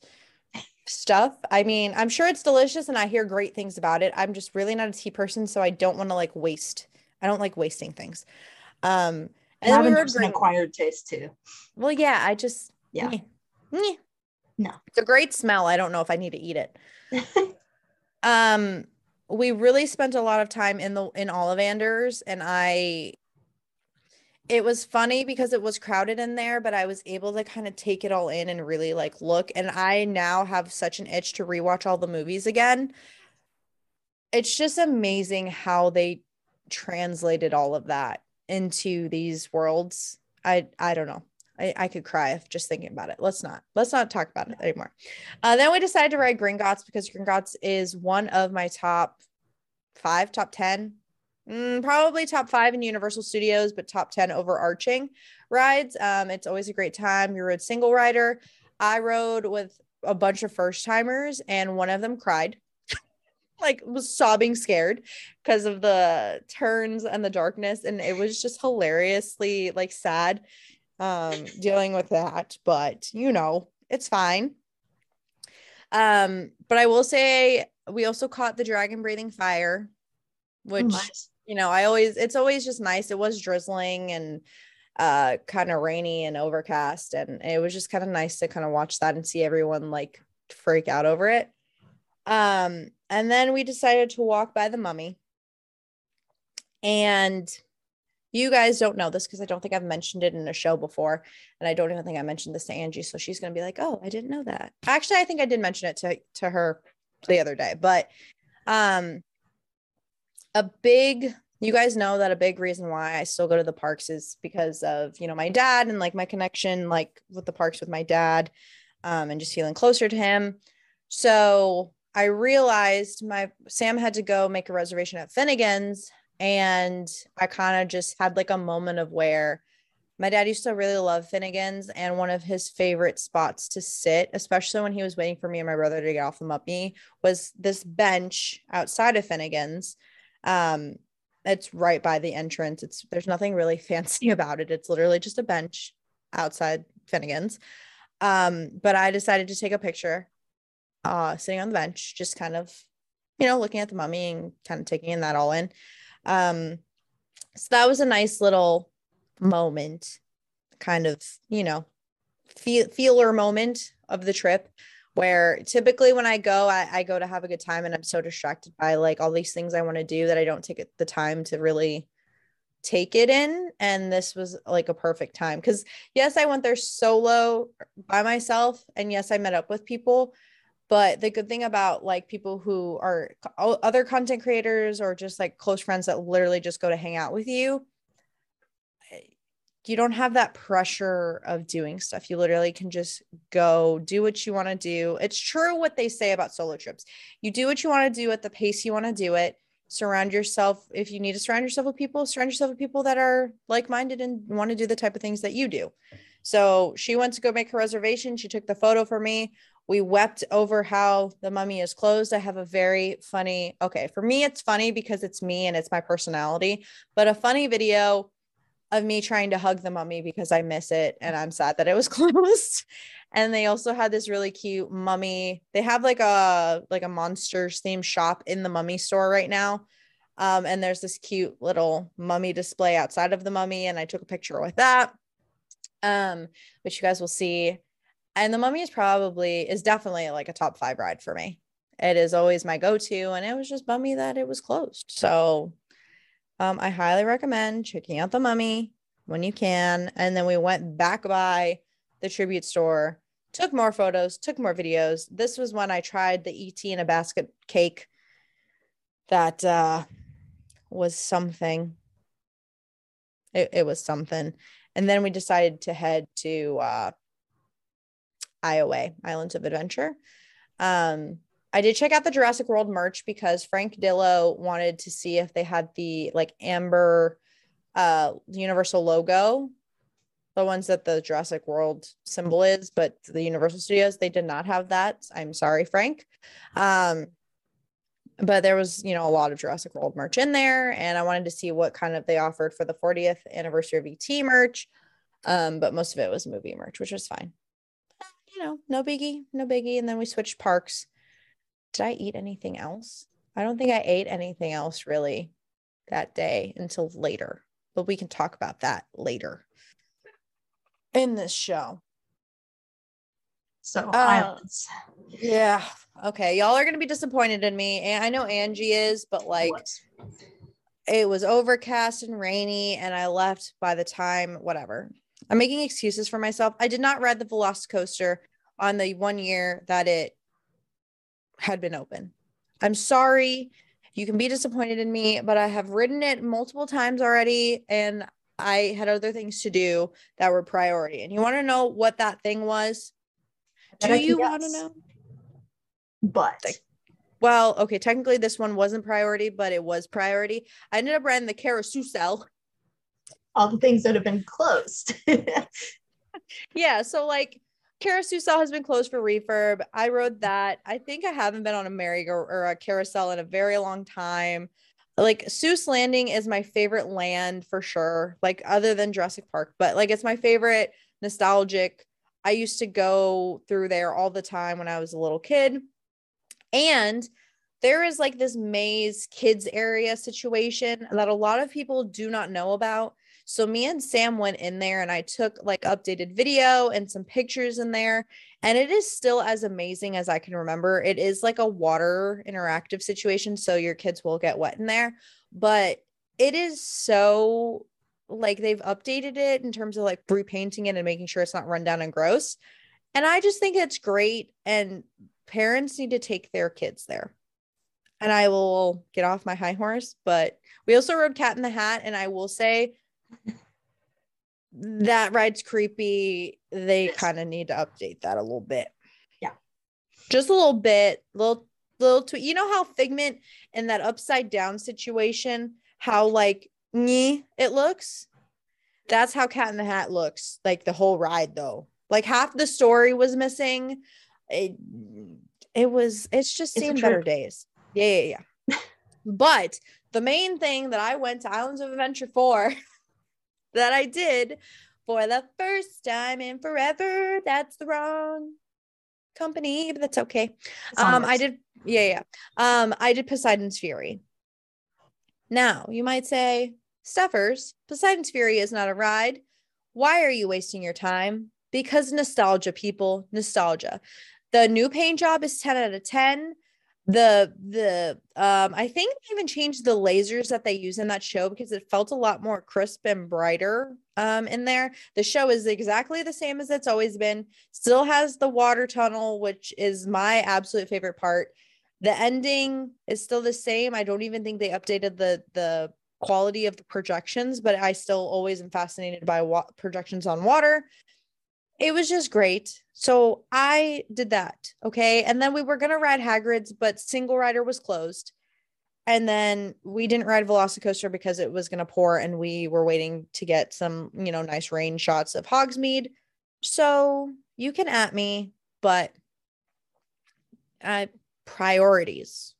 Speaker 1: stuff. I mean, I'm sure it's delicious and I hear great things about it. I'm just really not a tea person, so I don't want to like waste. I don't like wasting things. Um
Speaker 2: and then we were an acquired taste too.
Speaker 1: Well, yeah, I just
Speaker 2: yeah. Meh, meh. No.
Speaker 1: It's a great smell. I don't know if I need to eat it. um we really spent a lot of time in the in Ollivanders and I it was funny because it was crowded in there, but I was able to kind of take it all in and really like look. And I now have such an itch to rewatch all the movies again. It's just amazing how they translated all of that into these worlds. I I don't know. I, I could cry if just thinking about it. Let's not. Let's not talk about it anymore. Uh, then we decided to ride Gringotts because Gringotts is one of my top five, top 10 Mm, probably top five in Universal Studios, but top 10 overarching rides. Um, it's always a great time. You rode single rider. I rode with a bunch of first timers, and one of them cried, like was sobbing, scared because of the turns and the darkness, and it was just hilariously like sad um dealing with that. But you know, it's fine. Um, but I will say we also caught the dragon breathing fire, which. You know, I always it's always just nice. It was drizzling and uh kind of rainy and overcast and it was just kind of nice to kind of watch that and see everyone like freak out over it um and then we decided to walk by the mummy and you guys don't know this because I don't think I've mentioned it in a show before. And I don't even think I mentioned this to Angie. So she's going to be like, oh, I didn't know that. Actually, I think I did mention it to, to her the other day. But um, a big you guys know that a big reason why I still go to the parks is because of, you know, my dad and like my connection, like with the parks with my dad um, and just feeling closer to him. So I realized my Sam had to go make a reservation at Finnegan's. And I kind of just had like a moment of where my dad used to really love Finnegan's and one of his favorite spots to sit, especially when he was waiting for me and my brother to get off the Muppy, was this bench outside of Finnegan's. Um, it's right by the entrance. It's there's nothing really fancy about it. It's literally just a bench outside Finnegan's. Um, but I decided to take a picture uh sitting on the bench, just kind of, you know, looking at the mummy and kind of taking in that all in. Um, so that was a nice little moment, kind of, you know, feel feeler moment of the trip where typically when I go, I, I, go to have a good time and I'm so distracted by like all these things I want to do that I don't take the time to really take it in. And this was like a perfect time because yes, I went there solo by myself. And yes, I met up with people. But the good thing about like people who are other content creators or just like close friends that literally just go to hang out with you you don't have that pressure of doing stuff. You literally can just go do what you want to do. It's true what they say about solo trips. You do what you want to do at the pace you want to do it. Surround yourself, if you need to surround yourself with people, surround yourself with people that are like minded and want to do the type of things that you do. So she went to go make her reservation. She took the photo for me. We wept over how the mummy is closed. I have a very funny, okay, for me, it's funny because it's me and it's my personality, but a funny video of me trying to hug the mummy because I miss it and I'm sad that it was closed. and they also had this really cute mummy. They have like a like a monsters themed shop in the mummy store right now. Um, and there's this cute little mummy display outside of the mummy, and I took a picture with that. Um, which you guys will see. And the mummy is probably is definitely like a top five ride for me. It is always my go-to, and it was just bummy that it was closed. So um, I highly recommend checking out the mummy when you can. And then we went back by the tribute store, took more photos, took more videos. This was when I tried the ET in a basket cake that uh, was something. It, it was something. And then we decided to head to uh, IOA, Islands of Adventure. Um, I did check out the Jurassic World merch because Frank Dillo wanted to see if they had the like amber uh universal logo the ones that the Jurassic World symbol is, but the Universal Studios they did not have that. I'm sorry, Frank. Um, but there was, you know, a lot of Jurassic World merch in there, and I wanted to see what kind of they offered for the 40th anniversary of ET merch. Um, but most of it was movie merch, which was fine. You know, no biggie, no biggie. And then we switched parks did I eat anything else? I don't think I ate anything else really that day until later, but we can talk about that later in this show.
Speaker 2: So, uh.
Speaker 1: Yeah. Okay. Y'all are going to be disappointed in me. And I know Angie is, but like what? it was overcast and rainy, and I left by the time, whatever. I'm making excuses for myself. I did not ride the Velocicoaster on the one year that it had been open. I'm sorry. You can be disappointed in me, but I have ridden it multiple times already and I had other things to do that were priority. And you want to know what that thing was? Do you want to know?
Speaker 2: But
Speaker 1: well, okay, technically this one wasn't priority, but it was priority. I ended up riding the carousel.
Speaker 2: All the things that have been closed.
Speaker 1: yeah, so like Carousel has been closed for refurb. I rode that. I think I haven't been on a merry go or a carousel in a very long time. Like Seuss Landing is my favorite land for sure. Like other than Jurassic Park, but like it's my favorite nostalgic. I used to go through there all the time when I was a little kid. And there is like this maze kids area situation that a lot of people do not know about. So me and Sam went in there and I took like updated video and some pictures in there and it is still as amazing as I can remember. It is like a water interactive situation so your kids will get wet in there, but it is so like they've updated it in terms of like repainting it and making sure it's not run down and gross. And I just think it's great and parents need to take their kids there and I will get off my high horse. But we also rode Cat in the Hat, and I will say that ride's creepy. They kind of need to update that a little bit.
Speaker 2: Yeah,
Speaker 1: just a little bit, little little tweak. You know how Figment in that upside down situation, how like me it looks. That's how Cat in the Hat looks. Like the whole ride, though. Like half the story was missing. It, it was. It's just seen better days. Yeah, yeah, yeah. but the main thing that I went to Islands of Adventure for, that I did for the first time in forever, that's the wrong company, but that's okay. Um, I did, yeah, yeah. Um, I did Poseidon's Fury. Now, you might say, Stuffers, Poseidon's Fury is not a ride. Why are you wasting your time? Because nostalgia, people, nostalgia. The new paint job is 10 out of 10 the the um i think they even changed the lasers that they use in that show because it felt a lot more crisp and brighter um in there. The show is exactly the same as it's always been still has the water tunnel which is my absolute favorite part. The ending is still the same. I don't even think they updated the the quality of the projections but i still always am fascinated by wa- projections on water it was just great. So I did that. Okay. And then we were going to ride Hagrid's, but single rider was closed. And then we didn't ride Velocicoaster because it was going to pour and we were waiting to get some, you know, nice rain shots of Hogsmeade. So you can at me, but uh, priorities,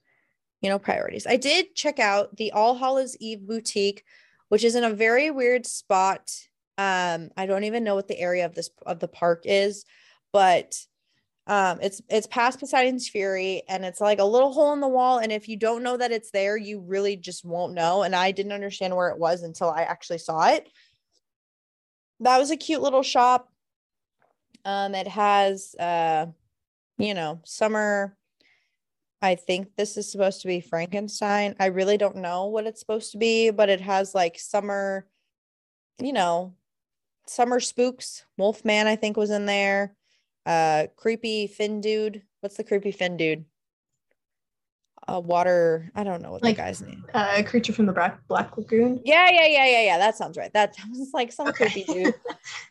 Speaker 1: you know, priorities. I did check out the All Hallows Eve boutique, which is in a very weird spot um, I don't even know what the area of this of the park is, but um it's it's past Poseidon's Fury and it's like a little hole in the wall. And if you don't know that it's there, you really just won't know. And I didn't understand where it was until I actually saw it. That was a cute little shop. Um, it has uh, you know, summer. I think this is supposed to be Frankenstein. I really don't know what it's supposed to be, but it has like summer, you know, summer spooks. Wolfman, I think, was in there. Uh, creepy fin dude. What's the creepy fin dude? A uh, water. I don't know what like, the guy's name.
Speaker 2: Uh, a creature from the Black Black Lagoon.
Speaker 1: Yeah, yeah, yeah, yeah, yeah. That sounds right. That sounds like some okay. creepy dude.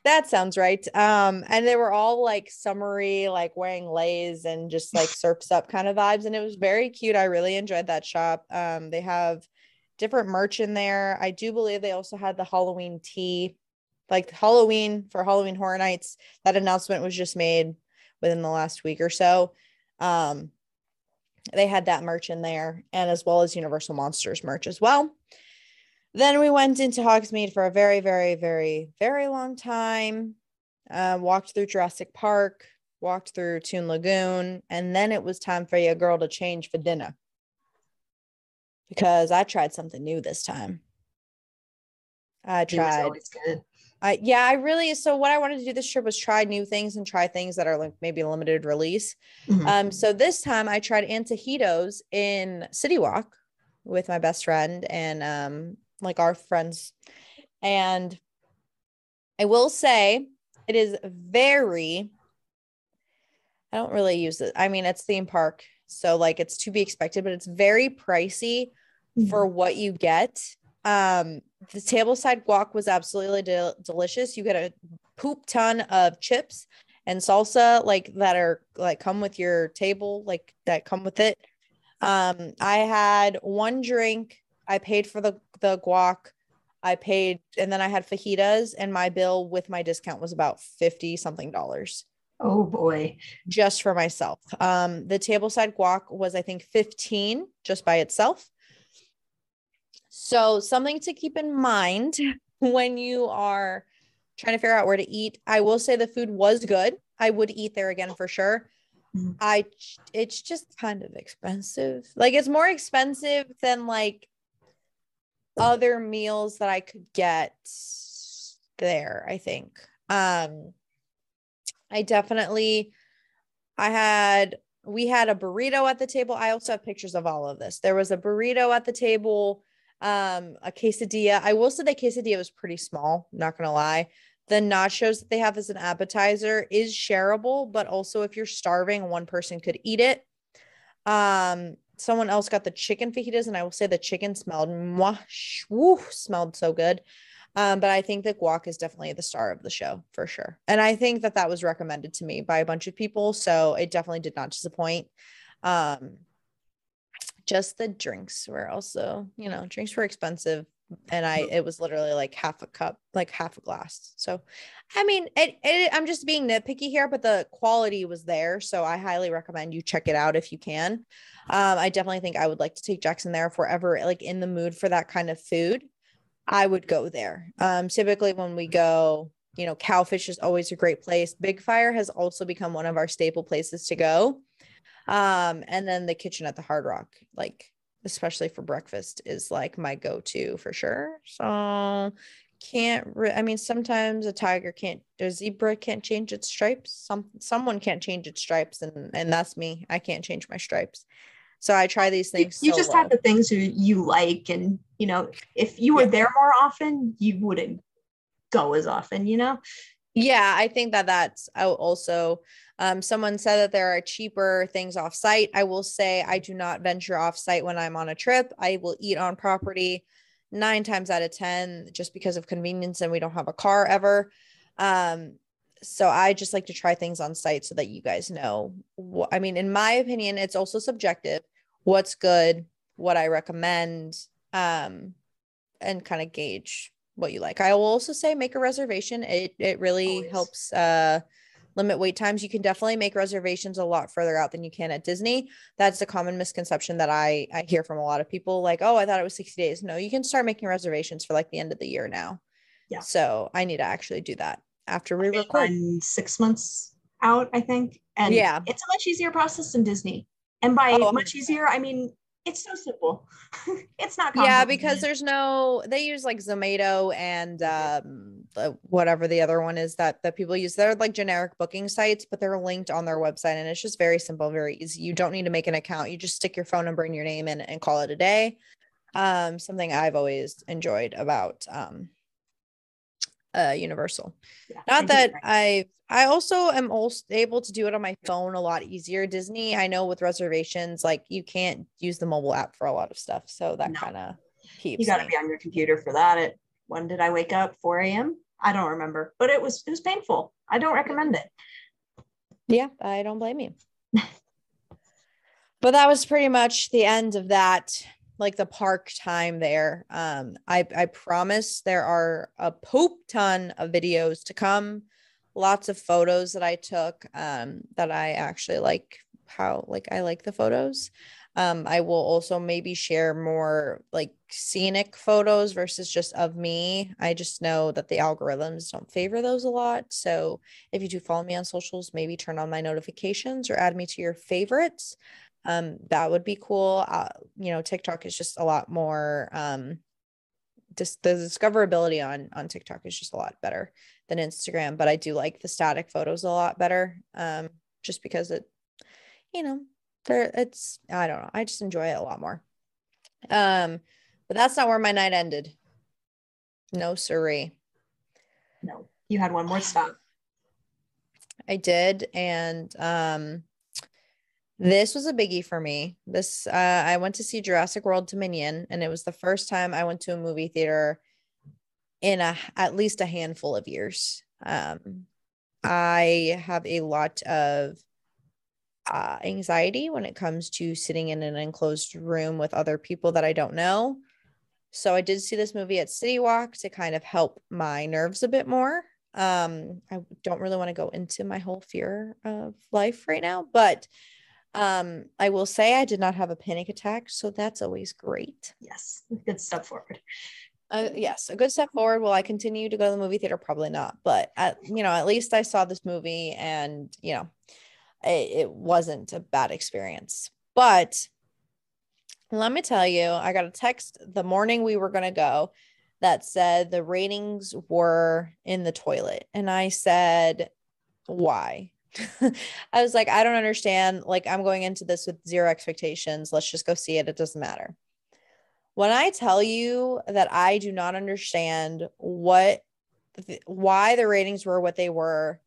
Speaker 1: that sounds right. Um, and they were all like summery, like wearing leis and just like surfs up kind of vibes, and it was very cute. I really enjoyed that shop. Um, they have different merch in there. I do believe they also had the Halloween tea like Halloween for Halloween Horror Nights. That announcement was just made within the last week or so. Um, they had that merch in there, and as well as Universal Monsters merch as well. Then we went into Hogsmeade for a very, very, very, very long time. Uh, walked through Jurassic Park, walked through Toon Lagoon, and then it was time for your girl to change for dinner because I tried something new this time. I tried. Yeah, I really so what I wanted to do this trip was try new things and try things that are like maybe a limited release. Mm-hmm. Um, so this time I tried Antojitos in City Walk with my best friend and um like our friends. And I will say it is very I don't really use it. I mean, it's theme park, so like it's to be expected, but it's very pricey mm-hmm. for what you get. Um, the tableside guac was absolutely de- delicious. You get a poop ton of chips and salsa like that are like come with your table, like that come with it. Um, I had one drink. I paid for the the guac. I paid, and then I had fajitas, and my bill with my discount was about fifty something dollars.
Speaker 2: Oh boy.
Speaker 1: Just for myself. Um, the tableside guac was, I think, 15 just by itself. So, something to keep in mind when you are trying to figure out where to eat. I will say the food was good. I would eat there again for sure.
Speaker 2: Mhm.
Speaker 1: I it's just kind of expensive. Like it's more expensive than like other meals that I could get there, I think. Um I definitely I had we had a burrito at the table. I also have pictures of all of this. There was a burrito at the table, um, a quesadilla. I will say the quesadilla was pretty small, not gonna lie. The nachos that they have as an appetizer is shareable, but also if you're starving, one person could eat it. Um, someone else got the chicken fajitas, and I will say the chicken smelled mwah, sh- woo, smelled so good. Um, but I think that guac is definitely the star of the show for sure. And I think that that was recommended to me by a bunch of people. So it definitely did not disappoint. Um, just the drinks were also, you know, drinks were expensive. And I, it was literally like half a cup, like half a glass. So, I mean, it, it, I'm just being nitpicky here, but the quality was there. So I highly recommend you check it out if you can. Um, I definitely think I would like to take Jackson there if we're ever like in the mood for that kind of food. I would go there. Um, typically when we go, you know, Cowfish is always a great place. Big Fire has also become one of our staple places to go. Um, and then the kitchen at the Hard Rock, like especially for breakfast, is like my go-to for sure. So can't re- I mean sometimes a tiger can't a zebra can't change its stripes. Some someone can't change its stripes, and and that's me. I can't change my stripes. So I try these
Speaker 2: You,
Speaker 1: things.
Speaker 2: you
Speaker 1: so
Speaker 2: just have the things you, you like, and you know, if you were
Speaker 1: Yeah.
Speaker 2: there more often, you wouldn't go as often. You know.
Speaker 1: Yeah, I think that that's also um, someone said that there are cheaper things off site. I will say I do not venture off site when I'm on a trip. I will eat on property nine times out of 10 just because of convenience and we don't have a car ever. Um, so I just like to try things on site so that you guys know. What, I mean, in my opinion, it's also subjective. What's good, what I recommend, um, and kind of gauge what you like. I will also say make a reservation. It it really
Speaker 2: Always.
Speaker 1: helps uh limit wait times. You can definitely make reservations a lot further out than you can at Disney. That's a common misconception that I I hear from a lot of people like, "Oh, I thought it was 60 days." No, you can start making reservations for like the end of the year now.
Speaker 2: Yeah.
Speaker 1: So, I need to actually do that after we record.
Speaker 2: six months out, I think. And
Speaker 1: Yeah.
Speaker 2: it's a much easier process than Disney. And by
Speaker 1: Oh,
Speaker 2: much easier, I mean it's so simple. it's not
Speaker 1: Yeah, because there's no they use like Zomato and um whatever the other one is that that people use. They're like generic booking sites, but they're linked on their website and it's just very simple, very easy. You don't need to make an account. You just stick your phone number and your name in and call it a day. Um something I've always enjoyed about um uh Universal.
Speaker 2: Yeah,
Speaker 1: Not
Speaker 2: that I
Speaker 1: that
Speaker 2: agree.
Speaker 1: I also am also able to do it on my phone a lot easier. Disney, I know with reservations, like you can't use the mobile app for a lot of stuff. So that
Speaker 2: No.
Speaker 1: kind of keeps
Speaker 2: you got to
Speaker 1: me.
Speaker 2: be on your computer for that. At when did I wake up? 4 a.m. I don't remember, but it was it was painful. I don't recommend it.
Speaker 1: Yeah, I don't blame you. but that was pretty much the end of that, like the park time there. Um, I I promise there are a poop ton of videos to come, lots of photos that I took um that I actually like how like I like the photos. Um, I will also maybe share more like scenic photos versus just of me. I just know that the algorithms don't favor those a lot. So if you do follow me on socials, maybe turn on my notifications or add me to your favorites. Um, that would be cool. Uh, you know, TikTok is just a lot more um just the discoverability on on TikTok is just a lot better than Instagram, but I do like the static photos a lot better. Um, just because it, you know, there it's I don't know, I just enjoy it a lot more. Um, but that's not where my night ended. No siree.
Speaker 2: No, you had one more stop.
Speaker 1: I did. And um this was a biggie for me. This uh I went to see Jurassic World Dominion and it was the first time I went to a movie theater in a at least a handful of years. Um I have a lot of uh, anxiety when it comes to sitting in an enclosed room with other people that I don't know. So I did see this movie at City Walk to kind of help my nerves a bit more. Um, I don't really want to go into my whole fear of life right now, but um, I will say I did not have a panic attack, so that's always great.
Speaker 2: Yes, good step forward.
Speaker 1: Uh, yes, a good step forward. Will I continue to go to the movie theater? Probably not, but at you know, at least I saw this movie, and you know, it, it wasn't a bad experience. But let me tell you, I got a text the morning we were gonna go that said the ratings were in the toilet, and I said, why? I was like, I don't understand. Like, I'm going into this with zero expectations. Let's just go see it. It doesn't matter. When I tell you that I do not understand what, why the ratings were what they were,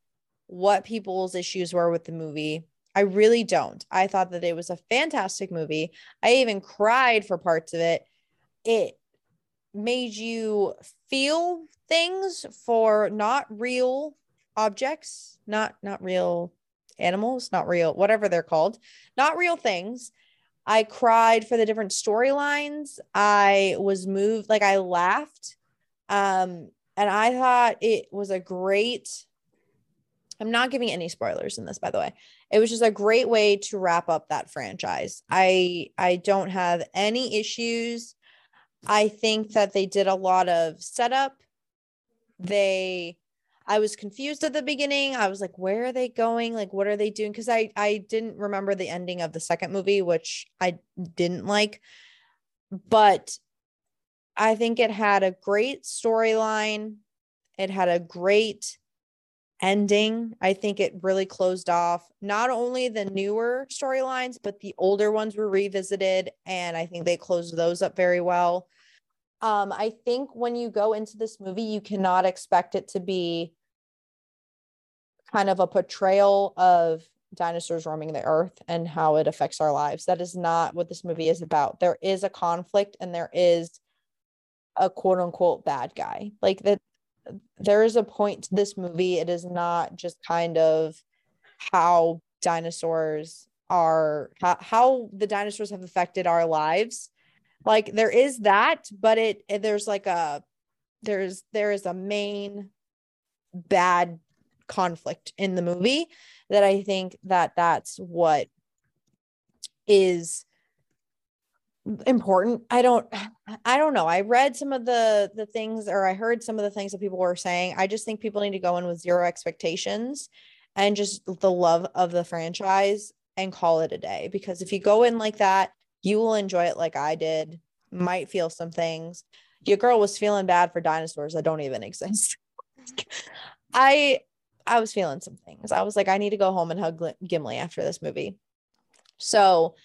Speaker 1: what people's issues were with the movie, I really don't. I thought that it was a fantastic movie. I even cried for parts of it. It made you feel things for not real objects, not not real animals, not real whatever they're called, not real things. I cried for the different storylines. I was moved, like I laughed. Um, and I thought it was a great I'm not giving any spoilers in this by the way. It was just a great way to wrap up that franchise. I I don't have any issues. I think that they did a lot of setup. They I was confused at the beginning. I was like, where are they going? Like, what are they doing? Because I I didn't remember the ending of the second movie, which I didn't like. But I think it had a great storyline. It had a great ending. I think it really closed off not only the newer storylines, but the older ones were revisited. And I think they closed those up very well. Um, I think when you go into this movie, you cannot expect it to be kind of a portrayal of dinosaurs roaming the earth and how it affects our lives. That is not what this movie is about. There is a conflict and there is a quote unquote bad guy. Like that there is a point to this movie. It is not just kind of how dinosaurs are how, how the dinosaurs have affected our lives like there is that but it, there's like a there's there is a main bad conflict in the movie that i think that that's what is important. I don't i don't know. I read some of the the things or i heard some of the things that people were saying. I just think people need to go in with zero expectations and just the love of the franchise and call it a day. Because if you go in like that you will enjoy it like I did, might feel some things. Your girl was feeling bad for dinosaurs that don't even exist. I I was feeling some things. I was like, I need to go home and hug Gimli after this movie. So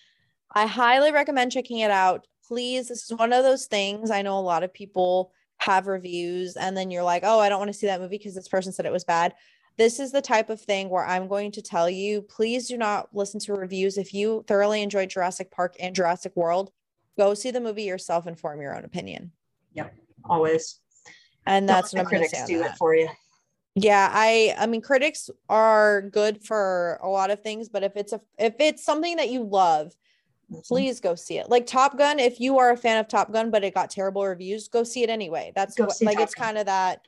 Speaker 1: I highly recommend checking it out. Please, this is one of those things. I know a lot of people have reviews, and then you're like, oh, I don't want to see that movie because this person said it was bad this is the type of thing where I'm going to tell you please do not listen to reviews. If you thoroughly enjoyed Jurassic Park and Jurassic World, go see the movie yourself and form your own opinion.
Speaker 2: Yep, always.
Speaker 1: And that's
Speaker 2: what critics do it for you.
Speaker 1: Yeah, I I mean critics are good for a lot of things, but if it's a if it's something that you love. Please go see it. Like Top Gun, if you are a fan of Top Gun but it got terrible reviews, go see it anyway. That's what, like Top it's kind of that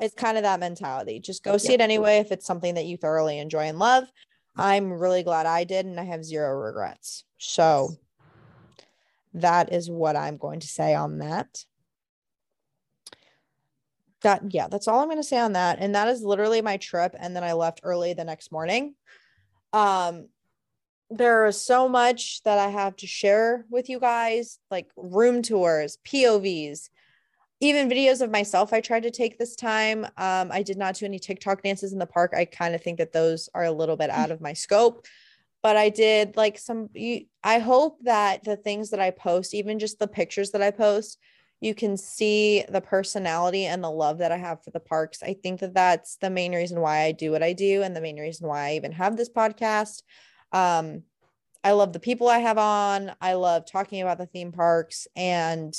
Speaker 1: it's kind of that mentality. Just go see yeah. it anyway if it's something that you thoroughly enjoy and love. I'm really glad I did, and I have zero regrets. So that is what I'm going to say on that. That yeah, that's all I'm going to say on that. And that is literally my trip. And then I left early the next morning. Um, there is so much that I have to share with you guys, like room tours, POVs, even videos of myself I tried to take this time. Um, I did not do any TikTok dances in the park. I kind of think that those are a little bit out of my scope. But I did like some. You, I hope that the things that I post, even just the pictures that I post, you can see the personality and the love that I have for the parks. I think that that's the main reason why I do what I do, and the main reason why I even have this podcast. Um, I love the people I have on. I love talking about the theme parks and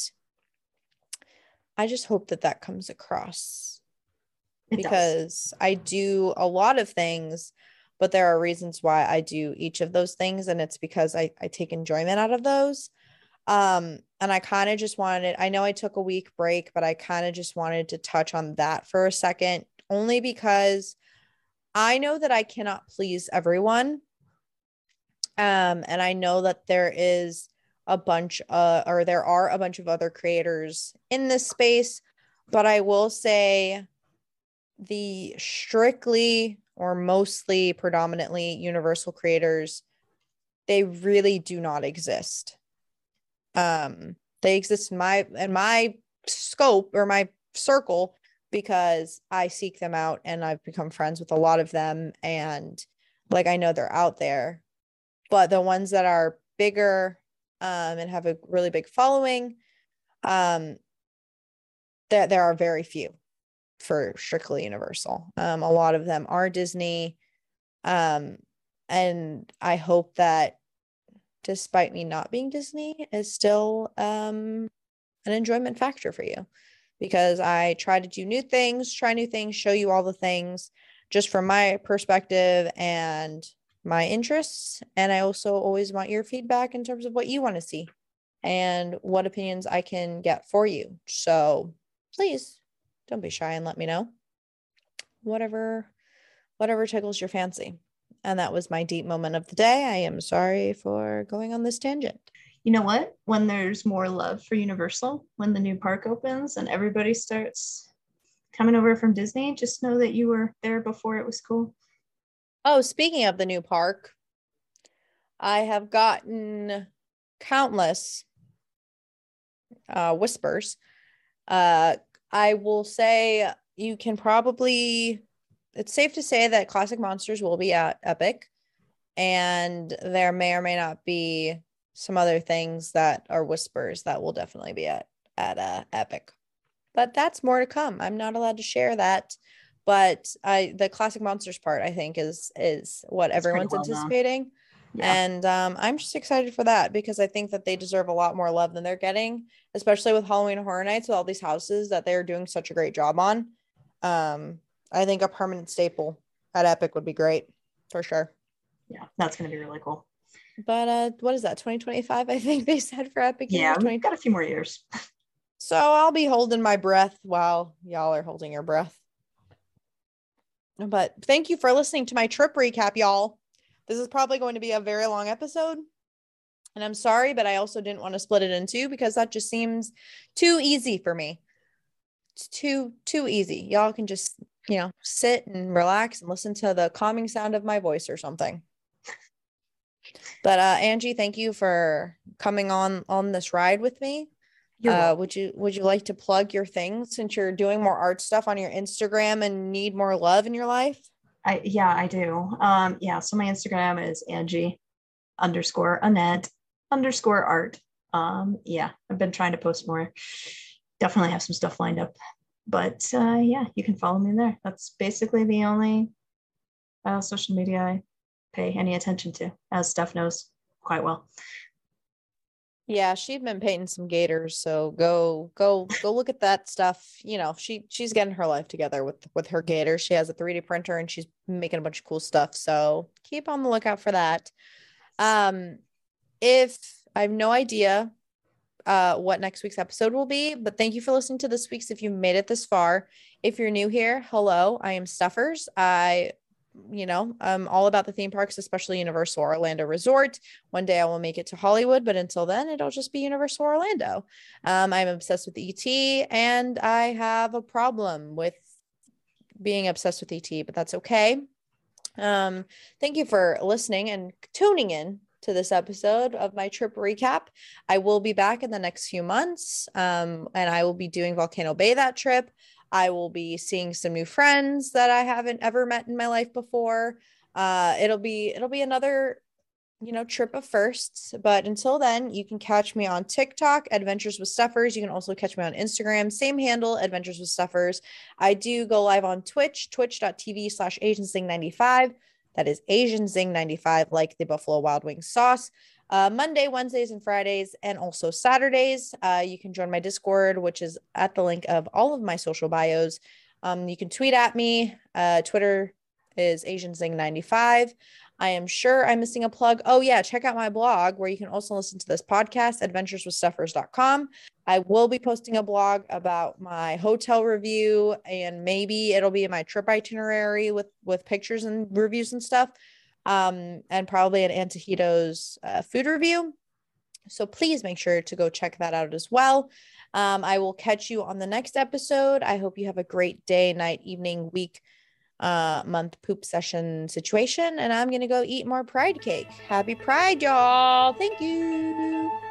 Speaker 1: I just hope that that comes across it because does. I do a lot of things, but there are reasons why I do each of those things. And it's because I, I take enjoyment out of those. Um, and I kind of just wanted, I know I took a week break, but I kind of just wanted to touch on that for a second only because I know that I cannot please everyone. Um, and I know that there is a bunch uh, or there are a bunch of other creators in this space, but I will say the strictly or mostly predominantly universal creators they really do not exist um they exist in my in my scope or my circle because I seek them out and I've become friends with a lot of them and like I know they're out there. But the ones that are bigger um, and have a really big following, um, there there are very few for strictly Universal. Um, a lot of them are Disney, um, and I hope that despite me not being Disney, is still um, an enjoyment factor for you because I try to do new things, try new things, show you all the things just from my perspective and my interests. And I also always want your feedback in terms of what you want to see and what opinions I can get for you. So please don't be shy and let me know. Whatever, whatever tickles your fancy. And that was my deep moment of the day. I am sorry for going on this tangent
Speaker 2: you know what? When there's more love for Universal, when the new park opens and everybody starts coming over from Disney, just know that you were there before it was cool.
Speaker 1: Oh, speaking of the new park, I have gotten countless uh, whispers. Uh, I will say you can probably, it's safe to say that Classic Monsters will be at Epic, and there may or may not be some other things that are whispers that will definitely be at at uh, Epic. But that's more to come. I'm not allowed to share that, but I the classic monsters part I think is is what everyone's well anticipating. Yeah. And um, I'm just excited for that because I think that they deserve a lot more love than they're getting, especially with Halloween Horror Nights with all these houses that they're doing such a great job on. Um, I think a permanent staple at Epic would be great for sure.
Speaker 2: Yeah, that's going to be really cool.
Speaker 1: But uh, what is that? 2025, I think they said for Epic.
Speaker 2: Yeah, we've got a few more years.
Speaker 1: So I'll be holding my breath while y'all are holding your breath. But thank you for listening to my trip recap, y'all. This is probably going to be a very long episode. And I'm sorry, but I also didn't want to split it in two because that just seems too easy for me. It's too, too easy. Y'all can just, you know, sit and relax and listen to the calming sound of my voice or something. But uh, Angie, thank you for coming on on this ride with me. Uh, would you would you like to plug your things since you're doing more art stuff on your Instagram and need more love in your life?
Speaker 2: I yeah, I do. Um, yeah, so my Instagram is Angie underscore Annette underscore art. Um, yeah, I've been trying to post more. Definitely have some stuff lined up. But uh, yeah, you can follow me there. That's basically the only uh, social media I pay any attention to, as Steph knows quite well.
Speaker 1: Yeah, she'd been painting some gators, so go go go look at that stuff. You know, she she's getting her life together with with her gators. She has a 3D printer and she's making a bunch of cool stuff. So keep on the lookout for that. Um, if I have no idea uh what next week's episode will be, but thank you for listening to this week's. If you made it this far, if you're new here, hello, I am Stuffers. I you know, I'm all about the theme parks, especially Universal Orlando Resort. One day I will make it to Hollywood, but until then, it'll just be Universal Orlando. Um, I'm obsessed with ET and I have a problem with being obsessed with ET, but that's okay. Um, thank you for listening and tuning in to this episode of my trip recap. I will be back in the next few months um, and I will be doing Volcano Bay that trip. I will be seeing some new friends that I haven't ever met in my life before. Uh, it'll be it'll be another you know trip of firsts but until then you can catch me on tiktok adventures with stuffers. You can also catch me on instagram same handle adventures with stuffers. I do go live on twitch twitch.tv slash asianzing95 that is AsianZing95, like the buffalo wild wings sauce uh, Monday, Wednesdays, and Fridays, and also Saturdays. Uh, you can join my Discord, which is at the link of all of my social bios. Um, you can tweet at me. Uh, Twitter is AsianZing95. I am sure I'm missing a plug. Oh, yeah, check out my blog where you can also listen to this podcast, adventureswithstuffers.com. I will be posting a blog about my hotel review and maybe it'll be in my trip itinerary with with pictures and reviews and stuff. Um, and probably an Antojitos uh, food review. So please make sure to go check that out as well. Um, I will catch you on the next episode. I hope you have a great day, night, evening, week, uh, month poop session situation. And I'm going to go eat more pride cake. Happy pride, y'all. Thank you.